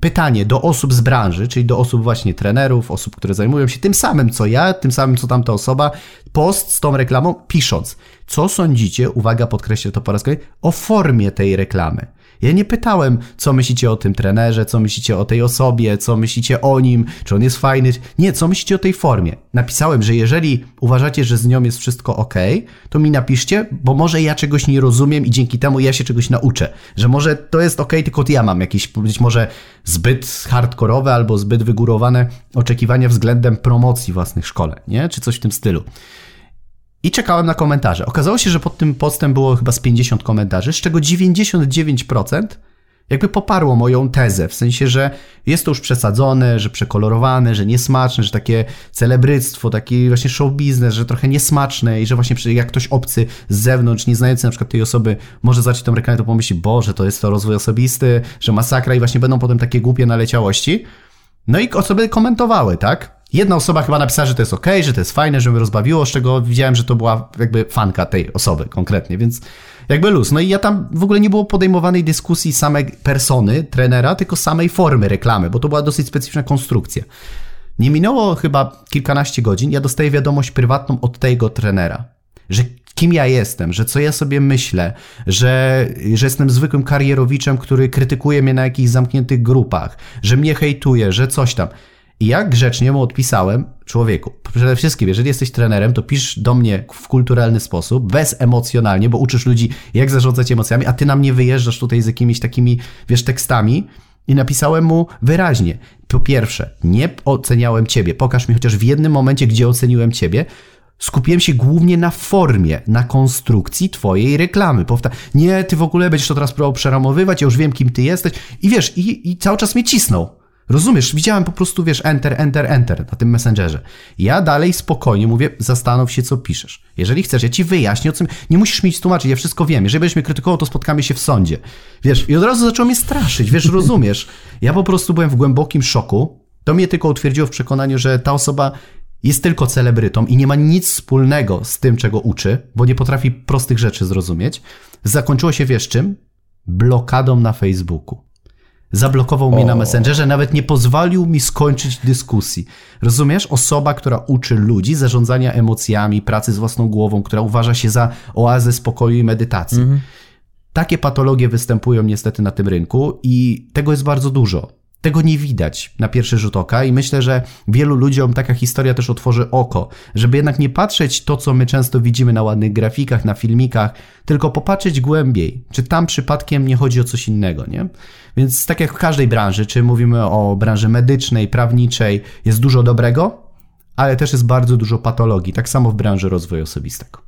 Speaker 2: pytanie do osób z branży, czyli do osób właśnie trenerów, osób, które zajmują się tym samym co ja, tym samym co tamta osoba, post z tą reklamą, pisząc, co sądzicie, uwaga, podkreślę to po raz kolejny, o formie tej reklamy. Ja nie pytałem, co myślicie o tym trenerze, co myślicie o tej osobie, co myślicie o nim, czy on jest fajny. Nie, co myślicie o tej formie. Napisałem, że jeżeli uważacie, że z nią jest wszystko ok, to mi napiszcie, bo może ja czegoś nie rozumiem i dzięki temu ja się czegoś nauczę. Że może to jest ok, tylko ja mam jakieś być może zbyt hardkorowe albo zbyt wygórowane oczekiwania względem promocji własnych szkoleń, nie? Czy coś w tym stylu. I czekałem na komentarze. Okazało się, że pod tym postem było chyba z 50 komentarzy, z czego 99% jakby poparło moją tezę, w sensie, że jest to już przesadzone, że przekolorowane, że niesmaczne, że takie celebryctwo, taki właśnie show biznes, że trochę niesmaczne i że właśnie jak ktoś obcy z zewnątrz, nie znający na przykład tej osoby, może zacząć tą reklamę, to pomyśli, Boże, to jest to rozwój osobisty, że masakra i właśnie będą potem takie głupie naleciałości. No i osoby komentowały, tak? Jedna osoba chyba napisała, że to jest ok, że to jest fajne, że mnie rozbawiło, z czego widziałem, że to była jakby fanka tej osoby konkretnie, więc jakby luz. No i ja tam w ogóle nie było podejmowanej dyskusji samej persony trenera, tylko samej formy reklamy, bo to była dosyć specyficzna konstrukcja. Nie minęło chyba kilkanaście godzin, ja dostaję wiadomość prywatną od tego trenera, że kim ja jestem, że co ja sobie myślę, że, że jestem zwykłym karierowiczem, który krytykuje mnie na jakichś zamkniętych grupach, że mnie hejtuje, że coś tam. I ja grzecznie mu odpisałem, człowieku, przede wszystkim, jeżeli jesteś trenerem, to pisz do mnie w kulturalny sposób, bezemocjonalnie, bo uczysz ludzi, jak zarządzać emocjami, a ty na mnie wyjeżdżasz tutaj z jakimiś takimi, wiesz, tekstami. I napisałem mu wyraźnie, po pierwsze, nie oceniałem ciebie, pokaż mi chociaż w jednym momencie, gdzie oceniłem ciebie, skupiłem się głównie na formie, na konstrukcji twojej reklamy. Powta nie, ty w ogóle będziesz to teraz próbował przeramowywać, ja już wiem, kim ty jesteś. I wiesz, i, i cały czas mnie cisnął. Rozumiesz? Widziałem po prostu, wiesz, enter, enter, enter na tym messengerze. Ja dalej spokojnie mówię, zastanów się, co piszesz. Jeżeli chcesz, ja ci wyjaśnię, o co... Nie musisz mi tłumaczyć, ja wszystko wiem. Jeżeli będziesz mnie krytykował, to spotkamy się w sądzie. Wiesz, i od razu zaczął mnie straszyć, wiesz, rozumiesz? Ja po prostu byłem w głębokim szoku. To mnie tylko utwierdziło w przekonaniu, że ta osoba jest tylko celebrytą i nie ma nic wspólnego z tym, czego uczy, bo nie potrafi prostych rzeczy zrozumieć. Zakończyło się, wiesz czym? Blokadą na Facebooku. Zablokował mnie na Messengerze, nawet nie pozwolił mi skończyć dyskusji. Rozumiesz? Osoba, która uczy ludzi zarządzania emocjami, pracy z własną głową, która uważa się za oazę spokoju i medytacji. Mhm. Takie patologie występują niestety na tym rynku i tego jest bardzo dużo. Tego nie widać na pierwszy rzut oka i myślę, że wielu ludziom taka historia też otworzy oko, żeby jednak nie patrzeć to, co my często widzimy na ładnych grafikach, na filmikach, tylko popatrzeć głębiej, czy tam przypadkiem nie chodzi o coś innego, nie? Więc tak jak w każdej branży, czy mówimy o branży medycznej, prawniczej, jest dużo dobrego, ale też jest bardzo dużo patologii, tak samo w branży rozwoju osobistego.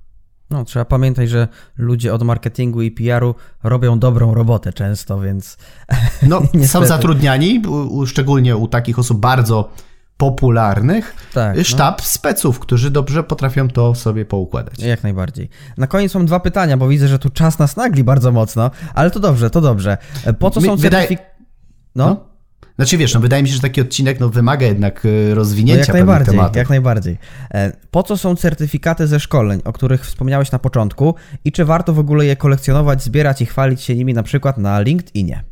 Speaker 1: No, trzeba pamiętać, że ludzie od marketingu i PR-u robią dobrą robotę często, więc.
Speaker 2: No, są zatrudniani, szczególnie u takich osób bardzo popularnych, tak, no. sztab no. speców, którzy dobrze potrafią to sobie poukładać.
Speaker 1: Jak najbardziej. Na koniec mam dwa pytania, bo widzę, że tu czas nas nagli bardzo mocno, ale to dobrze, to dobrze. Po co są certyfikaty?
Speaker 2: No? no? Znaczy wiesz, no wydaje mi się, że taki odcinek no, wymaga jednak e, rozwinięcia no
Speaker 1: jak najbardziej,
Speaker 2: tematów.
Speaker 1: Jak najbardziej. E, po co są certyfikaty ze szkoleń, o których wspomniałeś na początku i czy warto w ogóle je kolekcjonować, zbierać i chwalić się nimi na przykład na LinkedInie?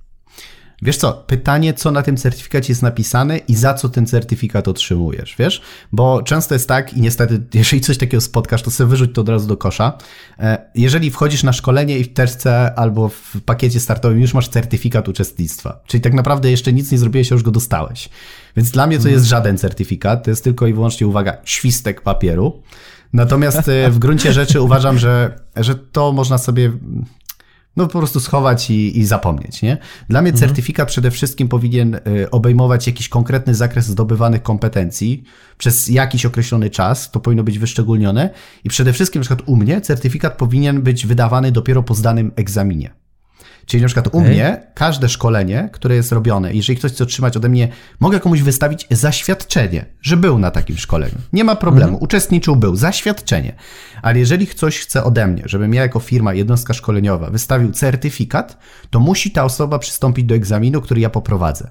Speaker 2: Wiesz co, pytanie, co na tym certyfikacie jest napisane i za co ten certyfikat otrzymujesz, wiesz? Bo często jest tak i niestety, jeżeli coś takiego spotkasz, to sobie wyrzuć to od razu do kosza. E, jeżeli wchodzisz na szkolenie i w teczce albo w pakiecie startowym już masz certyfikat uczestnictwa, czyli tak naprawdę jeszcze nic nie zrobiłeś, a już go dostałeś. Więc dla mnie to jest żaden certyfikat, to jest tylko i wyłącznie, uwaga, świstek papieru. Natomiast e, w gruncie rzeczy uważam, że, że to można sobie no po prostu schować i, i zapomnieć, nie? Dla mnie mhm. certyfikat przede wszystkim powinien y, obejmować jakiś konkretny zakres zdobywanych kompetencji przez jakiś określony czas, to powinno być wyszczególnione i przede wszystkim na przykład u mnie certyfikat powinien być wydawany dopiero po zdanym egzaminie. Czyli na przykład okay. u mnie każde szkolenie, które jest robione, jeżeli ktoś chce otrzymać ode mnie, mogę komuś wystawić zaświadczenie, że był na takim szkoleniu. Nie ma problemu, mm. uczestniczył, był, zaświadczenie. Ale jeżeli ktoś chce ode mnie, żebym ja jako firma, jednostka szkoleniowa wystawił certyfikat, to musi ta osoba przystąpić do egzaminu, który ja poprowadzę.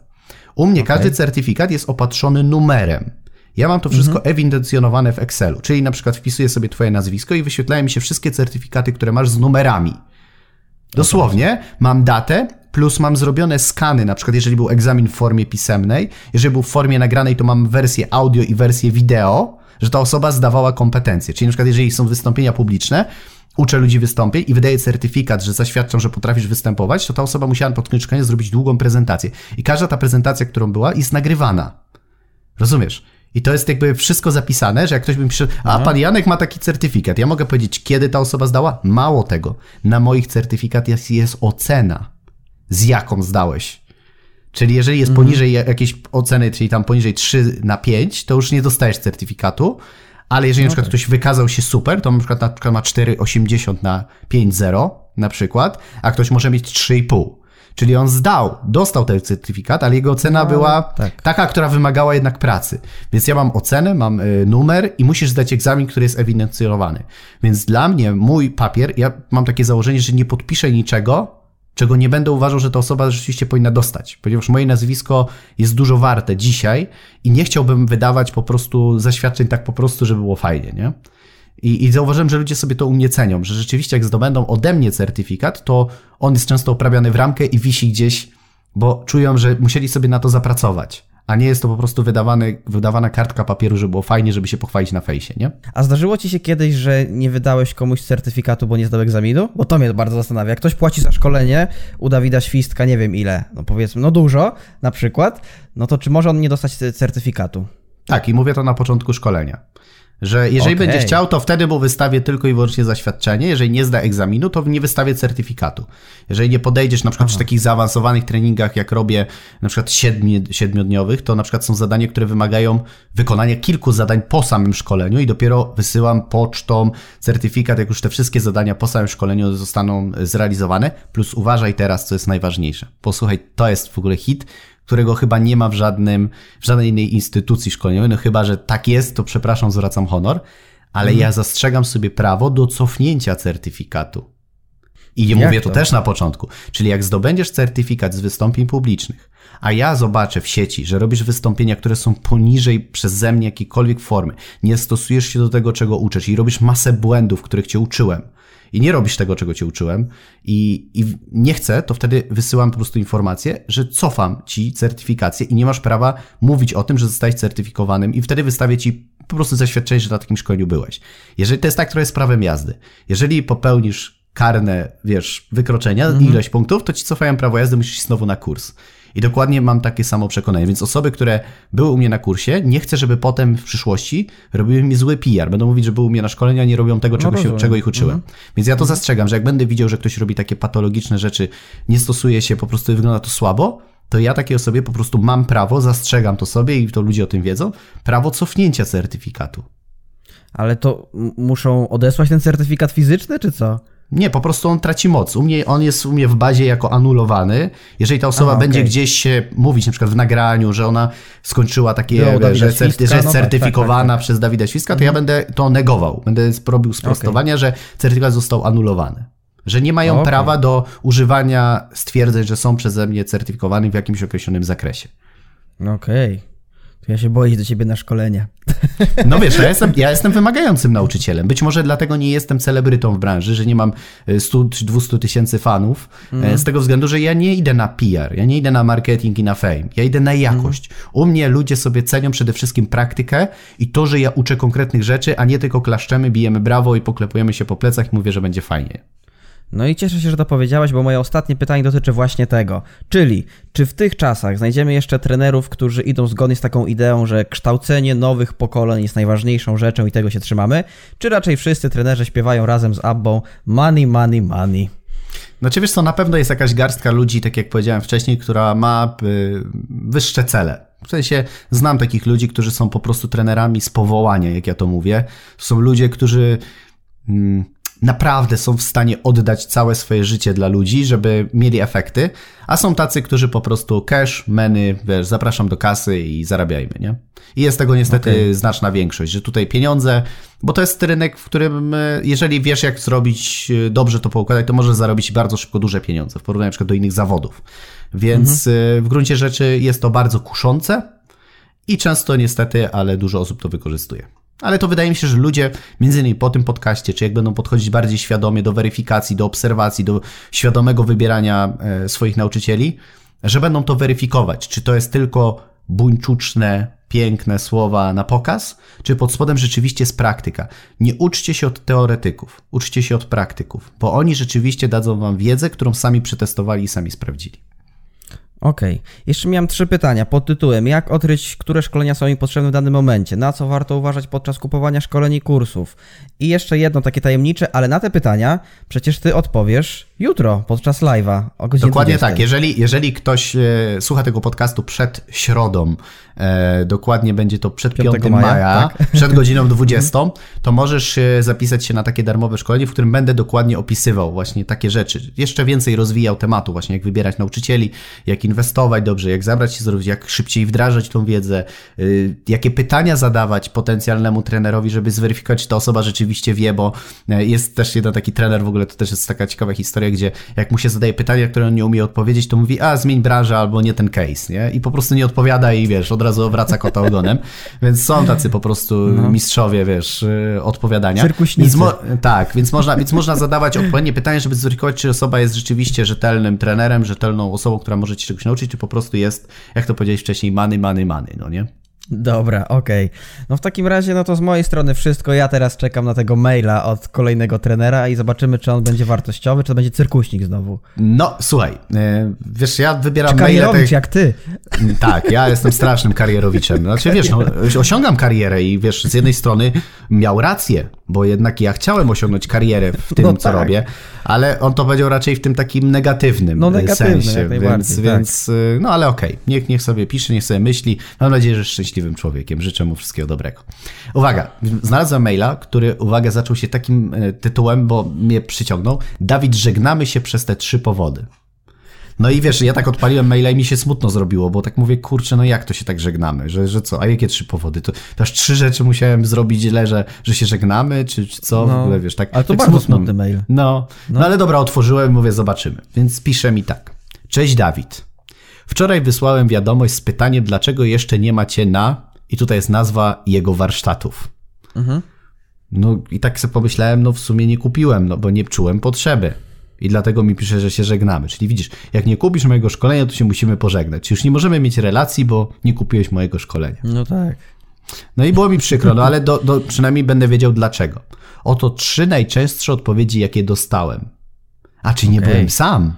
Speaker 2: U mnie okay. każdy certyfikat jest opatrzony numerem. Ja mam to wszystko mhm. ewidencjonowane w Excelu, czyli na przykład wpisuję sobie Twoje nazwisko i wyświetlają mi się wszystkie certyfikaty, które masz z numerami. Dosłownie mam datę, plus mam zrobione skany, na przykład jeżeli był egzamin w formie pisemnej, jeżeli był w formie nagranej, to mam wersję audio i wersję wideo, że ta osoba zdawała kompetencje. Czyli na przykład jeżeli są wystąpienia publiczne, uczę ludzi wystąpień i wydaję certyfikat, że zaświadczam, że potrafisz występować, to ta osoba musiała pod koniec zrobić długą prezentację. I każda ta prezentacja, którą była, jest nagrywana. Rozumiesz? I to jest jakby wszystko zapisane, że jak ktoś mi pisze, a pan Janek ma taki certyfikat, ja mogę powiedzieć, kiedy ta osoba zdała? Mało tego. Na moich certyfikat jest, jest ocena, z jaką zdałeś. Czyli jeżeli jest mhm. poniżej jakiejś oceny, czyli tam poniżej 3 na 5, to już nie dostajesz certyfikatu, ale jeżeli okay. na przykład ktoś wykazał się super, to na przykład, na przykład ma 4,80 na 5,0 na przykład, a ktoś może mieć 3,5. Czyli on zdał, dostał ten certyfikat, ale jego ocena no, była tak. taka, która wymagała jednak pracy. Więc ja mam ocenę, mam y, numer i musisz zdać egzamin, który jest ewidencjonowany. Więc dla mnie mój papier, ja mam takie założenie, że nie podpiszę niczego, czego nie będę uważał, że ta osoba rzeczywiście powinna dostać, ponieważ moje nazwisko jest dużo warte dzisiaj i nie chciałbym wydawać po prostu zaświadczeń tak po prostu, żeby było fajnie, nie? I, I zauważyłem, że ludzie sobie to u mnie cenią, że rzeczywiście jak zdobędą ode mnie certyfikat, to on jest często oprawiany w ramkę i wisi gdzieś, bo czują, że musieli sobie na to zapracować. A nie jest to po prostu wydawany, wydawana kartka papieru, żeby było fajnie, żeby się pochwalić na fejsie, nie?
Speaker 1: A zdarzyło ci się kiedyś, że nie wydałeś komuś certyfikatu, bo nie zdał egzaminu? Bo to mnie bardzo zastanawia. Jak ktoś płaci za szkolenie u Dawida Świstka, nie wiem ile, no powiedzmy, no dużo na przykład, no to czy może on nie dostać certyfikatu?
Speaker 2: Tak, i mówię to na początku szkolenia. Że jeżeli okay. będzie chciał, to wtedy mu wystawię tylko i wyłącznie zaświadczenie. Jeżeli nie zda egzaminu, to nie wystawię certyfikatu. Jeżeli nie podejdziesz na przykład Aha. przy takich zaawansowanych treningach, jak robię na przykład siedmi, siedmiodniowych, to na przykład są zadania, które wymagają wykonania kilku zadań po samym szkoleniu i dopiero wysyłam pocztą certyfikat, jak już te wszystkie zadania po samym szkoleniu zostaną zrealizowane. Plus uważaj teraz, co jest najważniejsze. Posłuchaj, to jest w ogóle hit którego chyba nie ma w żadnym, w żadnej innej instytucji szkoleniowej, no chyba, że tak jest, to przepraszam, zwracam honor, ale mhm. ja zastrzegam sobie prawo do cofnięcia certyfikatu. I nie mówię to? to też na początku. Czyli jak zdobędziesz certyfikat z wystąpień publicznych, a ja zobaczę w sieci, że robisz wystąpienia, które są poniżej przeze mnie jakiejkolwiek formy, nie stosujesz się do tego, czego uczysz i robisz masę błędów, których cię uczyłem, i nie robisz tego, czego cię uczyłem i, i nie chcę, to wtedy wysyłam po prostu informację, że cofam ci certyfikację i nie masz prawa mówić o tym, że zostałeś certyfikowanym i wtedy wystawię ci po prostu zaświadczenie, że na takim szkoleniu byłeś. Jeżeli to jest tak, które jest prawem jazdy. Jeżeli popełnisz karne, wiesz, wykroczenia, mhm. ilość punktów, to ci cofają prawo jazdy, musisz iść znowu na kurs. I dokładnie mam takie samo przekonanie. Więc osoby, które były u mnie na kursie, nie chcę, żeby potem w przyszłości robiły mi zły PR. Będą mówić, że były u mnie na szkoleniu, a nie robią tego, czego, się, czego ich uczyłem. Więc ja to zastrzegam, że jak będę widział, że ktoś robi takie patologiczne rzeczy, nie stosuje się, po prostu wygląda to słabo, to ja takiej osobie po prostu mam prawo, zastrzegam to sobie i to ludzie o tym wiedzą, prawo cofnięcia certyfikatu.
Speaker 1: Ale to muszą odesłać ten certyfikat fizyczny, czy co?
Speaker 2: Nie, po prostu on traci moc. U mnie, on jest u mnie w bazie jako anulowany. Jeżeli ta osoba
Speaker 1: Aha,
Speaker 2: będzie
Speaker 1: okej.
Speaker 2: gdzieś się mówić, na przykład w nagraniu, że ona skończyła takie,
Speaker 1: Było
Speaker 2: że,
Speaker 1: Świstka,
Speaker 2: że jest
Speaker 1: no tak,
Speaker 2: certyfikowana
Speaker 1: tak, tak, tak.
Speaker 2: przez Dawida Świska, to ja będę to negował. Będę robił sprostowania, że certyfikat został anulowany. Że nie mają
Speaker 1: Okej.
Speaker 2: prawa do używania stwierdzeń, że są przeze mnie certyfikowani w jakimś określonym zakresie.
Speaker 1: Okej. Ja się boję iść do ciebie na szkolenia.
Speaker 2: No wiesz, ja jestem, ja jestem wymagającym nauczycielem. Być może dlatego nie jestem celebrytą w branży, że nie mam e, 100 czy 200 tysięcy fanów, e, z tego względu, że ja nie idę na PR, ja nie idę na marketing i na fame, ja idę na jakość. U mnie ludzie sobie cenią przede wszystkim praktykę i to, że ja uczę konkretnych rzeczy, a nie tylko klaszczemy, bijemy brawo i poklepujemy się po plecach i mówię, że będzie fajnie.
Speaker 1: No i cieszę się, że to powiedziałeś, bo moje ostatnie pytanie dotyczy właśnie tego. Czyli, czy w tych czasach znajdziemy jeszcze trenerów, którzy idą zgodnie z taką ideą, że kształcenie nowych pokoleń jest najważniejszą rzeczą i tego się trzymamy? Czy raczej wszyscy trenerzy śpiewają razem z Abbą money, money, money?
Speaker 2: Znaczy wiesz co, na pewno jest jakaś garstka ludzi, tak jak powiedziałem wcześniej, która ma y, wyższe cele. W sensie znam takich ludzi, którzy są po prostu trenerami z powołania, jak ja to mówię. To są ludzie, którzy mm, naprawdę są w stanie oddać całe swoje życie dla ludzi, żeby mieli efekty, a są tacy, którzy po prostu cash, meny, wiesz, zapraszam do kasy i zarabiajmy, nie? I jest tego niestety
Speaker 1: Okej.
Speaker 2: znaczna większość, że tutaj pieniądze, bo to jest rynek, w którym y, jeżeli wiesz jak zrobić y, dobrze to poukładać, to możesz zarobić bardzo szybko duże pieniądze w porównaniu na przykład do innych zawodów. Więc y, w gruncie rzeczy jest to bardzo kuszące i często niestety, ale dużo osób to wykorzystuje. Ale to wydaje mi się, że ludzie, między innymi po tym podcaście, czy jak będą podchodzić bardziej świadomie do weryfikacji, do obserwacji, do świadomego wybierania e, swoich nauczycieli, że będą to weryfikować, czy to jest tylko buńczuczne, piękne słowa na pokaz, czy pod spodem rzeczywiście jest praktyka. Nie uczcie się od teoretyków, uczcie się od praktyków, bo oni rzeczywiście dadzą wam wiedzę, którą sami przetestowali i sami sprawdzili.
Speaker 1: Okej. Jeszcze miałem trzy pytania pod tytułem: Jak odkryć, które szkolenia są mi potrzebne w danym momencie? Na co warto uważać podczas kupowania szkoleń i kursów? I jeszcze jedno takie tajemnicze, ale na te pytania przecież ty odpowiesz jutro podczas live'a o godzinie
Speaker 2: Dokładnie
Speaker 1: 20.
Speaker 2: tak. Jeżeli, jeżeli ktoś e, słucha tego podcastu przed środą, dokładnie będzie to przed 5
Speaker 1: 5
Speaker 2: maja,
Speaker 1: maja, tak.
Speaker 2: przed godziną 20, to możesz e, zapisać się na takie darmowe szkolenie, w którym będę dokładnie opisywał właśnie takie rzeczy. Jeszcze więcej rozwijał tematu, właśnie jak wybierać nauczycieli, jak inwestować dobrze, jak zabrać się zrobić, jak szybciej wdrażać tą wiedzę, y, jakie pytania zadawać potencjalnemu trenerowi, żeby zweryfikować, czy ta osoba rzeczywiście wie, bo e, jest też jeden taki trener, w ogóle to też jest taka ciekawa historia, gdzie jak mu się zadaje pytania, które on nie umie odpowiedzieć, to mówi, a zmień branżę albo nie ten case, nie? I po prostu nie odpowiada i wiesz, od razu wraca kota ogonem. Więc są tacy po prostu mistrzowie, wiesz, y, odpowiadania.
Speaker 1: Cyrkuśnicy.
Speaker 2: Więc tak, więc można, więc można zadawać odpowiednie pytania, żeby zweryfikować, czy osoba jest rzeczywiście rzetelnym trenerem, rzetelną osobą, która może ci czegoś nauczyć, czy po prostu jest, jak to powiedziałeś wcześniej, many, many, many, no nie?
Speaker 1: Dobra, okej. No w takim razie, no to z mojej strony wszystko. Ja teraz czekam na tego maila od kolejnego trenera i zobaczymy, czy on będzie wartościowy, czy to będzie cyrkuśnik znowu.
Speaker 2: No, słuchaj, e, wiesz, ja wybieram
Speaker 1: Czy
Speaker 2: maile...
Speaker 1: karierowicz jak ty.
Speaker 2: Tak, ja jestem strasznym karierowiczem. Znaczy, wiesz, no, osiągam karierę i wiesz, z jednej strony miał rację, bo jednak ja chciałem osiągnąć karierę w tym,
Speaker 1: No
Speaker 2: co
Speaker 1: tak.
Speaker 2: robię, ale on to powiedział raczej w tym takim negatywnym
Speaker 1: No,
Speaker 2: e,
Speaker 1: negatywnym,
Speaker 2: sensie, więc,
Speaker 1: tak.
Speaker 2: więc y, no ale okej, niech, niech sobie pisze, niech sobie myśli. Mam nadzieję, że jest szczęśliwym człowiekiem. Życzę mu wszystkiego dobrego. Uwaga, znalazłem maila, który, uwaga, zaczął się takim e, tytułem, bo mnie przyciągnął. Dawid, żegnamy się przez te trzy powody. No i wiesz, ja tak odpaliłem maila i mi się smutno zrobiło, bo tak mówię, kurczę, no jak to się tak żegnamy, że, że co, a jakie trzy powody? To, to aż trzy rzeczy musiałem zrobić źle, że, że się żegnamy, czy, czy co, w
Speaker 1: No,
Speaker 2: ogóle, wiesz, tak
Speaker 1: ale to
Speaker 2: tak
Speaker 1: bardzo
Speaker 2: smutno.
Speaker 1: smutny mail.
Speaker 2: No, no, ale dobra, otworzyłem, mówię, zobaczymy. Więc pisze mi tak. Cześć Dawid. Wczoraj wysłałem wiadomość z pytaniem, dlaczego jeszcze nie macie na, i tutaj jest nazwa jego warsztatów.
Speaker 1: Mhm.
Speaker 2: No i tak sobie pomyślałem, no w sumie nie kupiłem, no bo nie czułem potrzeby. I dlatego mi pisze, że się żegnamy. Czyli widzisz, jak nie kupisz mojego szkolenia, to się musimy pożegnać. Już nie możemy mieć relacji, bo nie kupiłeś mojego szkolenia.
Speaker 1: No tak.
Speaker 2: No i było mi przykro, no ale do, do, przynajmniej będę wiedział dlaczego. Oto trzy najczęstsze odpowiedzi, jakie dostałem. A czy nie byłem sam?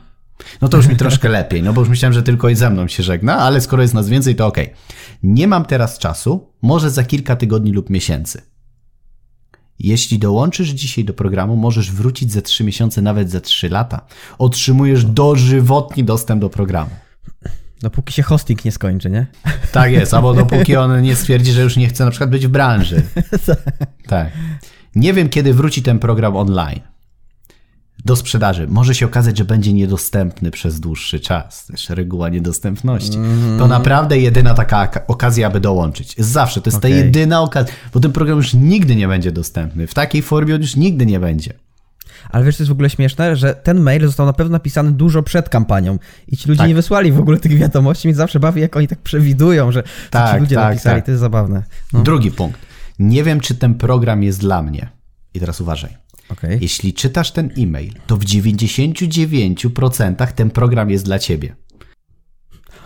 Speaker 2: No to już mi troszkę lepiej, no bo już myślałem, że tylko i ze mną się żegna, ale skoro jest nas więcej, to okej. Okay. Nie mam teraz czasu, może za kilka tygodni lub miesięcy. Jeśli dołączysz dzisiaj do programu, możesz wrócić za 3 miesiące, nawet za 3 lata. Otrzymujesz dożywotni dostęp do programu.
Speaker 1: Dopóki się hosting nie skończy, nie?
Speaker 2: Tak jest, albo dopóki on nie stwierdzi, że już nie chce na przykład być w branży. Tak. Nie wiem, kiedy wróci ten program online do sprzedaży. Może się okazać, że będzie niedostępny przez dłuższy czas. Też reguła niedostępności. Mm. To naprawdę jedyna taka okazja, aby dołączyć. Zawsze. To jest okay. ta jedyna okazja, bo ten program już nigdy nie będzie dostępny. W takiej formie on już nigdy nie będzie.
Speaker 1: Ale wiesz, co jest w ogóle śmieszne, że ten mail został na pewno napisany dużo przed kampanią i ci ludzie tak. nie wysłali w ogóle tych wiadomości, więc zawsze bawi, jak oni tak przewidują, że tak, ci ludzie tak, napisali. Tak. To jest zabawne.
Speaker 2: No. Drugi punkt. Nie wiem, czy ten program jest dla mnie. I teraz uważaj. Okay. Jeśli czytasz ten e-mail, to w 99% ten program jest dla ciebie.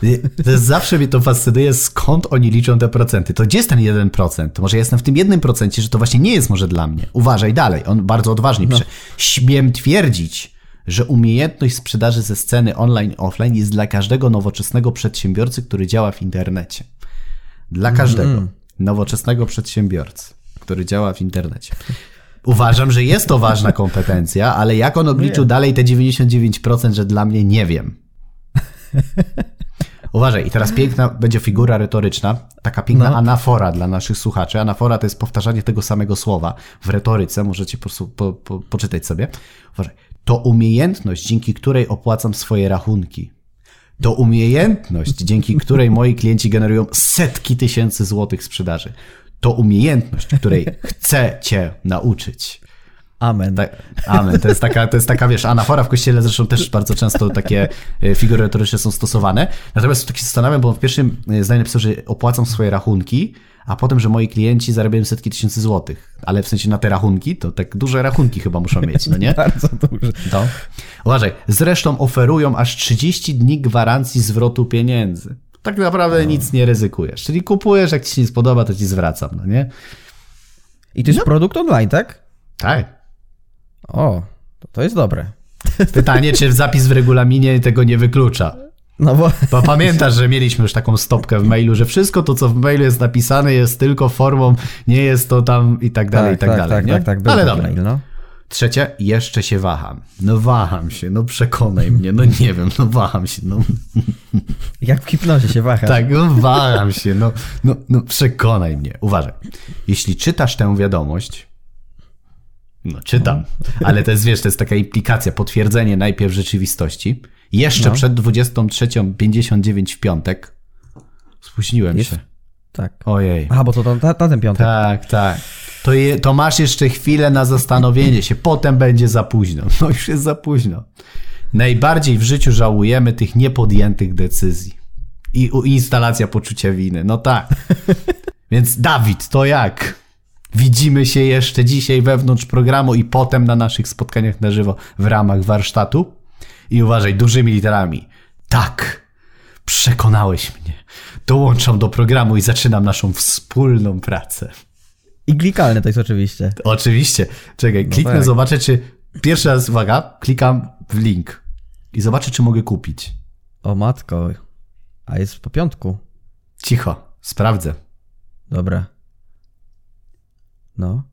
Speaker 2: Jest, zawsze mnie to fascynuje, skąd oni liczą te procenty. To gdzie jest ten 1%? To może jestem w tym 1%, że to właśnie nie jest może dla mnie. Uważaj dalej, on bardzo odważnie no. pisze. Śmiem twierdzić, że umiejętność sprzedaży ze sceny online offline jest dla każdego nowoczesnego przedsiębiorcy, który działa w internecie. Dla każdego mm. nowoczesnego przedsiębiorcy, który działa w internecie. Uważam, że jest to ważna kompetencja, ale jak on obliczył dalej te 99%, że dla mnie nie wiem. Uważaj, i teraz piękna będzie figura retoryczna, taka piękna no. anafora dla naszych słuchaczy. Anafora to jest powtarzanie tego samego słowa w retoryce, możecie po prostu po, po, poczytać sobie. Uważaj, to umiejętność, dzięki której opłacam swoje rachunki. To umiejętność, dzięki której moi klienci generują setki tysięcy złotych sprzedaży to umiejętność, której chcę cię nauczyć.
Speaker 1: Amen.
Speaker 2: Ta, amen. To jest, taka, to jest taka, wiesz, anafora w kościele zresztą też bardzo często takie e, figury retoryczne są stosowane. Natomiast tak się zastanawiam, bo w pierwszym e, zdaniu napisał, że opłacam swoje rachunki, a potem, że moi klienci zarabiają setki tysięcy złotych. Ale w sensie na te rachunki, to tak duże rachunki chyba muszą mieć, no nie?
Speaker 1: bardzo duże.
Speaker 2: To. Uważaj, zresztą oferują aż 30 dni gwarancji zwrotu pieniędzy tak naprawdę no. nic nie ryzykujesz. Czyli kupujesz, jak ci się nie spodoba, to ci zwracam, no nie?
Speaker 1: I to jest no. produkt online, tak?
Speaker 2: Tak.
Speaker 1: O, to, jest dobre.
Speaker 2: Pytanie, czy zapis w regulaminie tego nie wyklucza? No bo... bo pamiętasz, że mieliśmy już taką stopkę w mailu, że wszystko to, co w mailu jest napisane, jest tylko formą, nie jest to tam i tak dalej, tak, i tak, tak dalej. Tak, nie? tak, tak. Ale dobra. Mail, no. Trzecie, jeszcze się waham. No waham się, no przekonaj mnie, no nie wiem, no waham się, no.
Speaker 1: Jak w hipnozie się wahasz.
Speaker 2: Tak, no waham się, no, no, no przekonaj mnie. Uważaj, jeśli czytasz tę wiadomość, no czytam, ale to jest, wiesz, to jest taka implikacja, potwierdzenie najpierw rzeczywistości. Jeszcze no. przed 23.59 w piątek spóźniłem jest? się.
Speaker 1: Tak.
Speaker 2: Ojej.
Speaker 1: Aha, bo to na, na ten piątek.
Speaker 2: Tak, tak to, je, to masz jeszcze chwilę na zastanowienie się, potem będzie za późno. No już jest za późno. Najbardziej w życiu żałujemy tych niepodjętych decyzji. I instalacja poczucia winy. No tak. Więc Dawid, to jak? Widzimy się jeszcze dzisiaj wewnątrz programu i potem na naszych spotkaniach na żywo w ramach warsztatu. I uważaj, dużymi literami. Tak, przekonałeś mnie. Dołączam do programu i zaczynam naszą wspólną pracę.
Speaker 1: I klikalne to jest oczywiście.
Speaker 2: Oczywiście. Czekaj, no kliknę, tak. zobaczę, czy. Pierwszy raz, uwaga, klikam w link i zobaczę, czy mogę kupić.
Speaker 1: O matko, a jest po piątku.
Speaker 2: Cicho, sprawdzę.
Speaker 1: Dobra. No.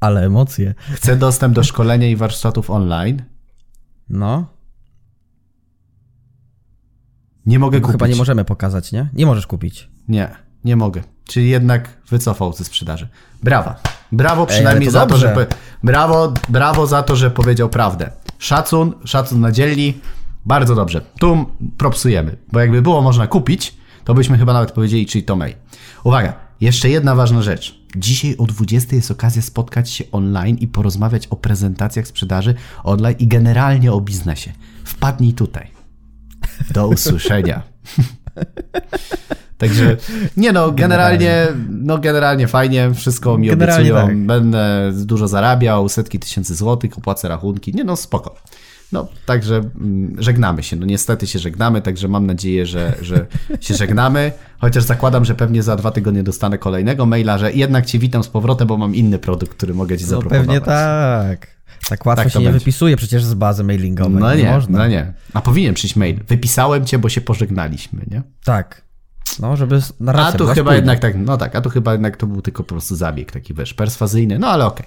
Speaker 1: Ale emocje.
Speaker 2: Chcę dostęp do szkolenia i warsztatów online.
Speaker 1: No.
Speaker 2: Nie mogę kupić.
Speaker 1: Chyba nie możemy pokazać, nie? Nie możesz kupić.
Speaker 2: Nie, nie mogę. Czyli jednak wycofał ze sprzedaży. Brawa. Brawo przynajmniej Ej, to za dobrze. to, że. Brawo, brawo za to, że powiedział prawdę. Szacun, szacun na dzielni. Bardzo dobrze. Tu propsujemy, bo jakby było można kupić, to byśmy chyba nawet powiedzieli, czyli to mail. Uwaga, jeszcze jedna ważna rzecz. Dzisiaj o 20 jest okazja spotkać się online i porozmawiać o prezentacjach sprzedaży online i generalnie o biznesie. Wpadnij tutaj. Do usłyszenia. Także nie no, generalnie, no generalnie fajnie, wszystko mi generalnie obiecują, tak. będę dużo zarabiał, setki tysięcy złotych, opłacę rachunki, nie no spoko. No, także mm, żegnamy się. No niestety się żegnamy, także mam nadzieję, że, że się żegnamy. Chociaż zakładam, że pewnie za dwa tygodnie dostanę kolejnego maila, że jednak Cię witam z powrotem, bo mam inny produkt, który mogę Ci no, zaproponować.
Speaker 1: Pewnie tak. Tak łatwo
Speaker 2: Tak
Speaker 1: się nie
Speaker 2: będzie.
Speaker 1: wypisuje przecież z bazy mailingowej.
Speaker 2: No
Speaker 1: nie,
Speaker 2: nie,
Speaker 1: można.
Speaker 2: no nie. A powinien przyjść mail. Wypisałem cię, bo się pożegnaliśmy, nie?
Speaker 1: Tak. No, żeby z-
Speaker 2: A
Speaker 1: narracja
Speaker 2: tu chyba
Speaker 1: spójna.
Speaker 2: jednak tak, no tak, a tu chyba jednak to był tylko po prostu zabieg taki, wiesz, perswazyjny, no ale okej.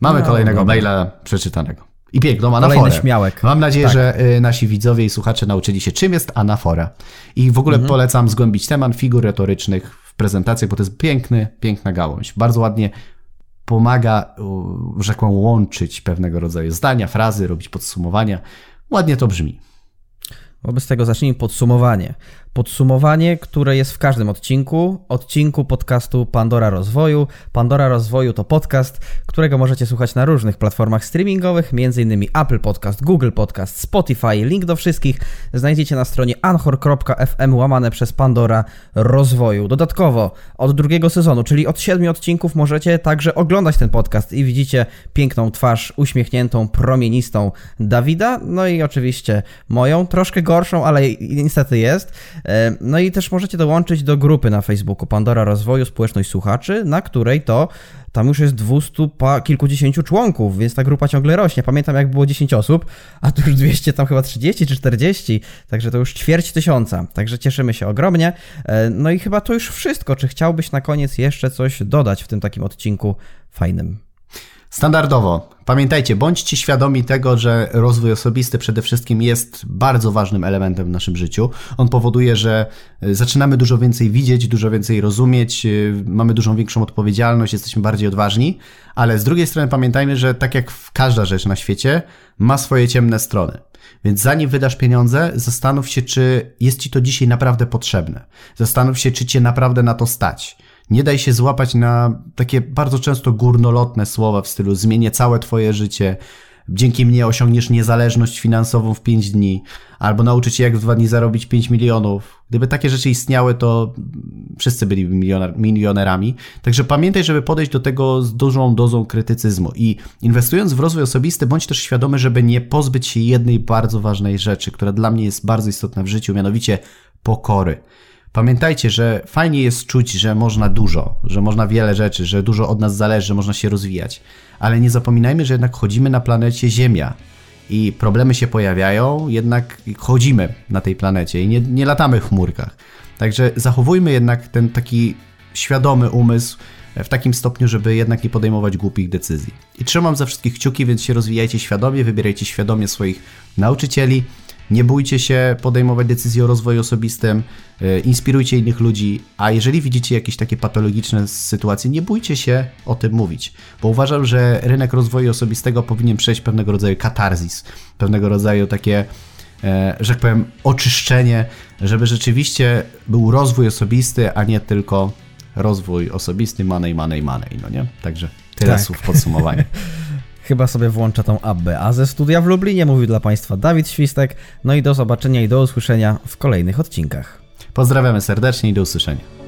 Speaker 2: Mamy
Speaker 1: No,
Speaker 2: kolejnego
Speaker 1: dobra.
Speaker 2: maila przeczytanego. I piękną
Speaker 1: Kolejny
Speaker 2: anaforę.
Speaker 1: śmiałek.
Speaker 2: Mam nadzieję,
Speaker 1: Tak.
Speaker 2: że y, nasi widzowie i słuchacze nauczyli się, czym jest anafora. I w ogóle
Speaker 1: Mhm.
Speaker 2: polecam zgłębić temat figur retorycznych w prezentacjach, bo to jest piękny, piękna gałąź. Bardzo ładnie pomaga, że tak łączyć pewnego rodzaju zdania, frazy, robić podsumowania. Ładnie to brzmi.
Speaker 1: Wobec tego zacznijmy podsumowanie. Podsumowanie, które jest w każdym odcinku, odcinku podcastu Pandora Rozwoju. Pandora Rozwoju to podcast, którego możecie słuchać na różnych platformach streamingowych, m.in. Apple Podcast, Google Podcast, Spotify. Link do wszystkich znajdziecie na stronie anchor.fm łamane przez Pandora Rozwoju. Dodatkowo od drugiego sezonu, czyli od siedmiu odcinków możecie także oglądać ten podcast i widzicie piękną twarz, uśmiechniętą, promienistą Dawida, no i oczywiście moją, troszkę gorszą, ale niestety jest. E, No i też możecie dołączyć do grupy na Facebooku Pandora Rozwoju Społeczność Słuchaczy, na której to tam już jest 200 pa, kilkudziesięciu członków, więc ta grupa ciągle rośnie. Pamiętam jak było 10 osób, a tu już 200, tam chyba 30 czy 40, także to już ćwierć tysiąca. Także cieszymy się ogromnie. E, No i chyba to już wszystko. Czy chciałbyś na koniec jeszcze coś dodać w tym takim odcinku fajnym?
Speaker 2: Standardowo, pamiętajcie, bądźcie świadomi tego, że rozwój osobisty przede wszystkim jest bardzo ważnym elementem w naszym życiu. On powoduje, że y, zaczynamy dużo więcej widzieć, dużo więcej rozumieć, y, mamy dużą większą odpowiedzialność, jesteśmy bardziej odważni, ale z drugiej strony pamiętajmy, że tak jak każda rzecz na świecie, ma swoje ciemne strony. Więc zanim wydasz pieniądze, zastanów się, czy jest ci to dzisiaj naprawdę potrzebne. Zastanów się, czy cię naprawdę na to stać. Nie daj się złapać na takie bardzo często górnolotne słowa w stylu zmienię całe twoje życie, dzięki mnie osiągniesz niezależność finansową w 5 dni, albo nauczyć się jak w 2 dni zarobić 5 milionów. Gdyby takie rzeczy istniały, to wszyscy byliby milioner, milionerami. Także pamiętaj, żeby podejść do tego z dużą dozą krytycyzmu i inwestując w rozwój osobisty, bądź też świadomy, żeby nie pozbyć się jednej bardzo ważnej rzeczy, która dla mnie jest bardzo istotna w życiu, mianowicie pokory. Pamiętajcie, że fajnie jest czuć, że można dużo, że można wiele rzeczy, że dużo od nas zależy, że można się rozwijać, ale nie zapominajmy, że jednak chodzimy na planecie Ziemia i problemy się pojawiają, jednak chodzimy na tej planecie i nie, nie latamy w chmurkach. Także zachowujmy jednak ten taki świadomy umysł w takim stopniu, żeby jednak nie podejmować głupich decyzji. I trzymam za wszystkich kciuki, więc się rozwijajcie świadomie, wybierajcie świadomie swoich nauczycieli, nie bójcie się podejmować decyzji o rozwoju osobistym, e, inspirujcie innych ludzi, a jeżeli widzicie jakieś takie patologiczne sytuacje, nie bójcie się o tym mówić, bo uważam, że rynek rozwoju osobistego powinien przejść pewnego rodzaju katarzis, pewnego rodzaju takie, e, że tak powiem, oczyszczenie, żeby rzeczywiście był rozwój osobisty, a nie tylko rozwój osobisty, money, money, money, no nie? Także tyle
Speaker 1: Tak.
Speaker 2: słów podsumowania.
Speaker 1: Chyba sobie włączę tą Abbę. A ze studia w Lublinie mówił dla Państwa Dawid Świstek. No i do zobaczenia i do usłyszenia w kolejnych odcinkach.
Speaker 2: Pozdrawiamy serdecznie i do usłyszenia.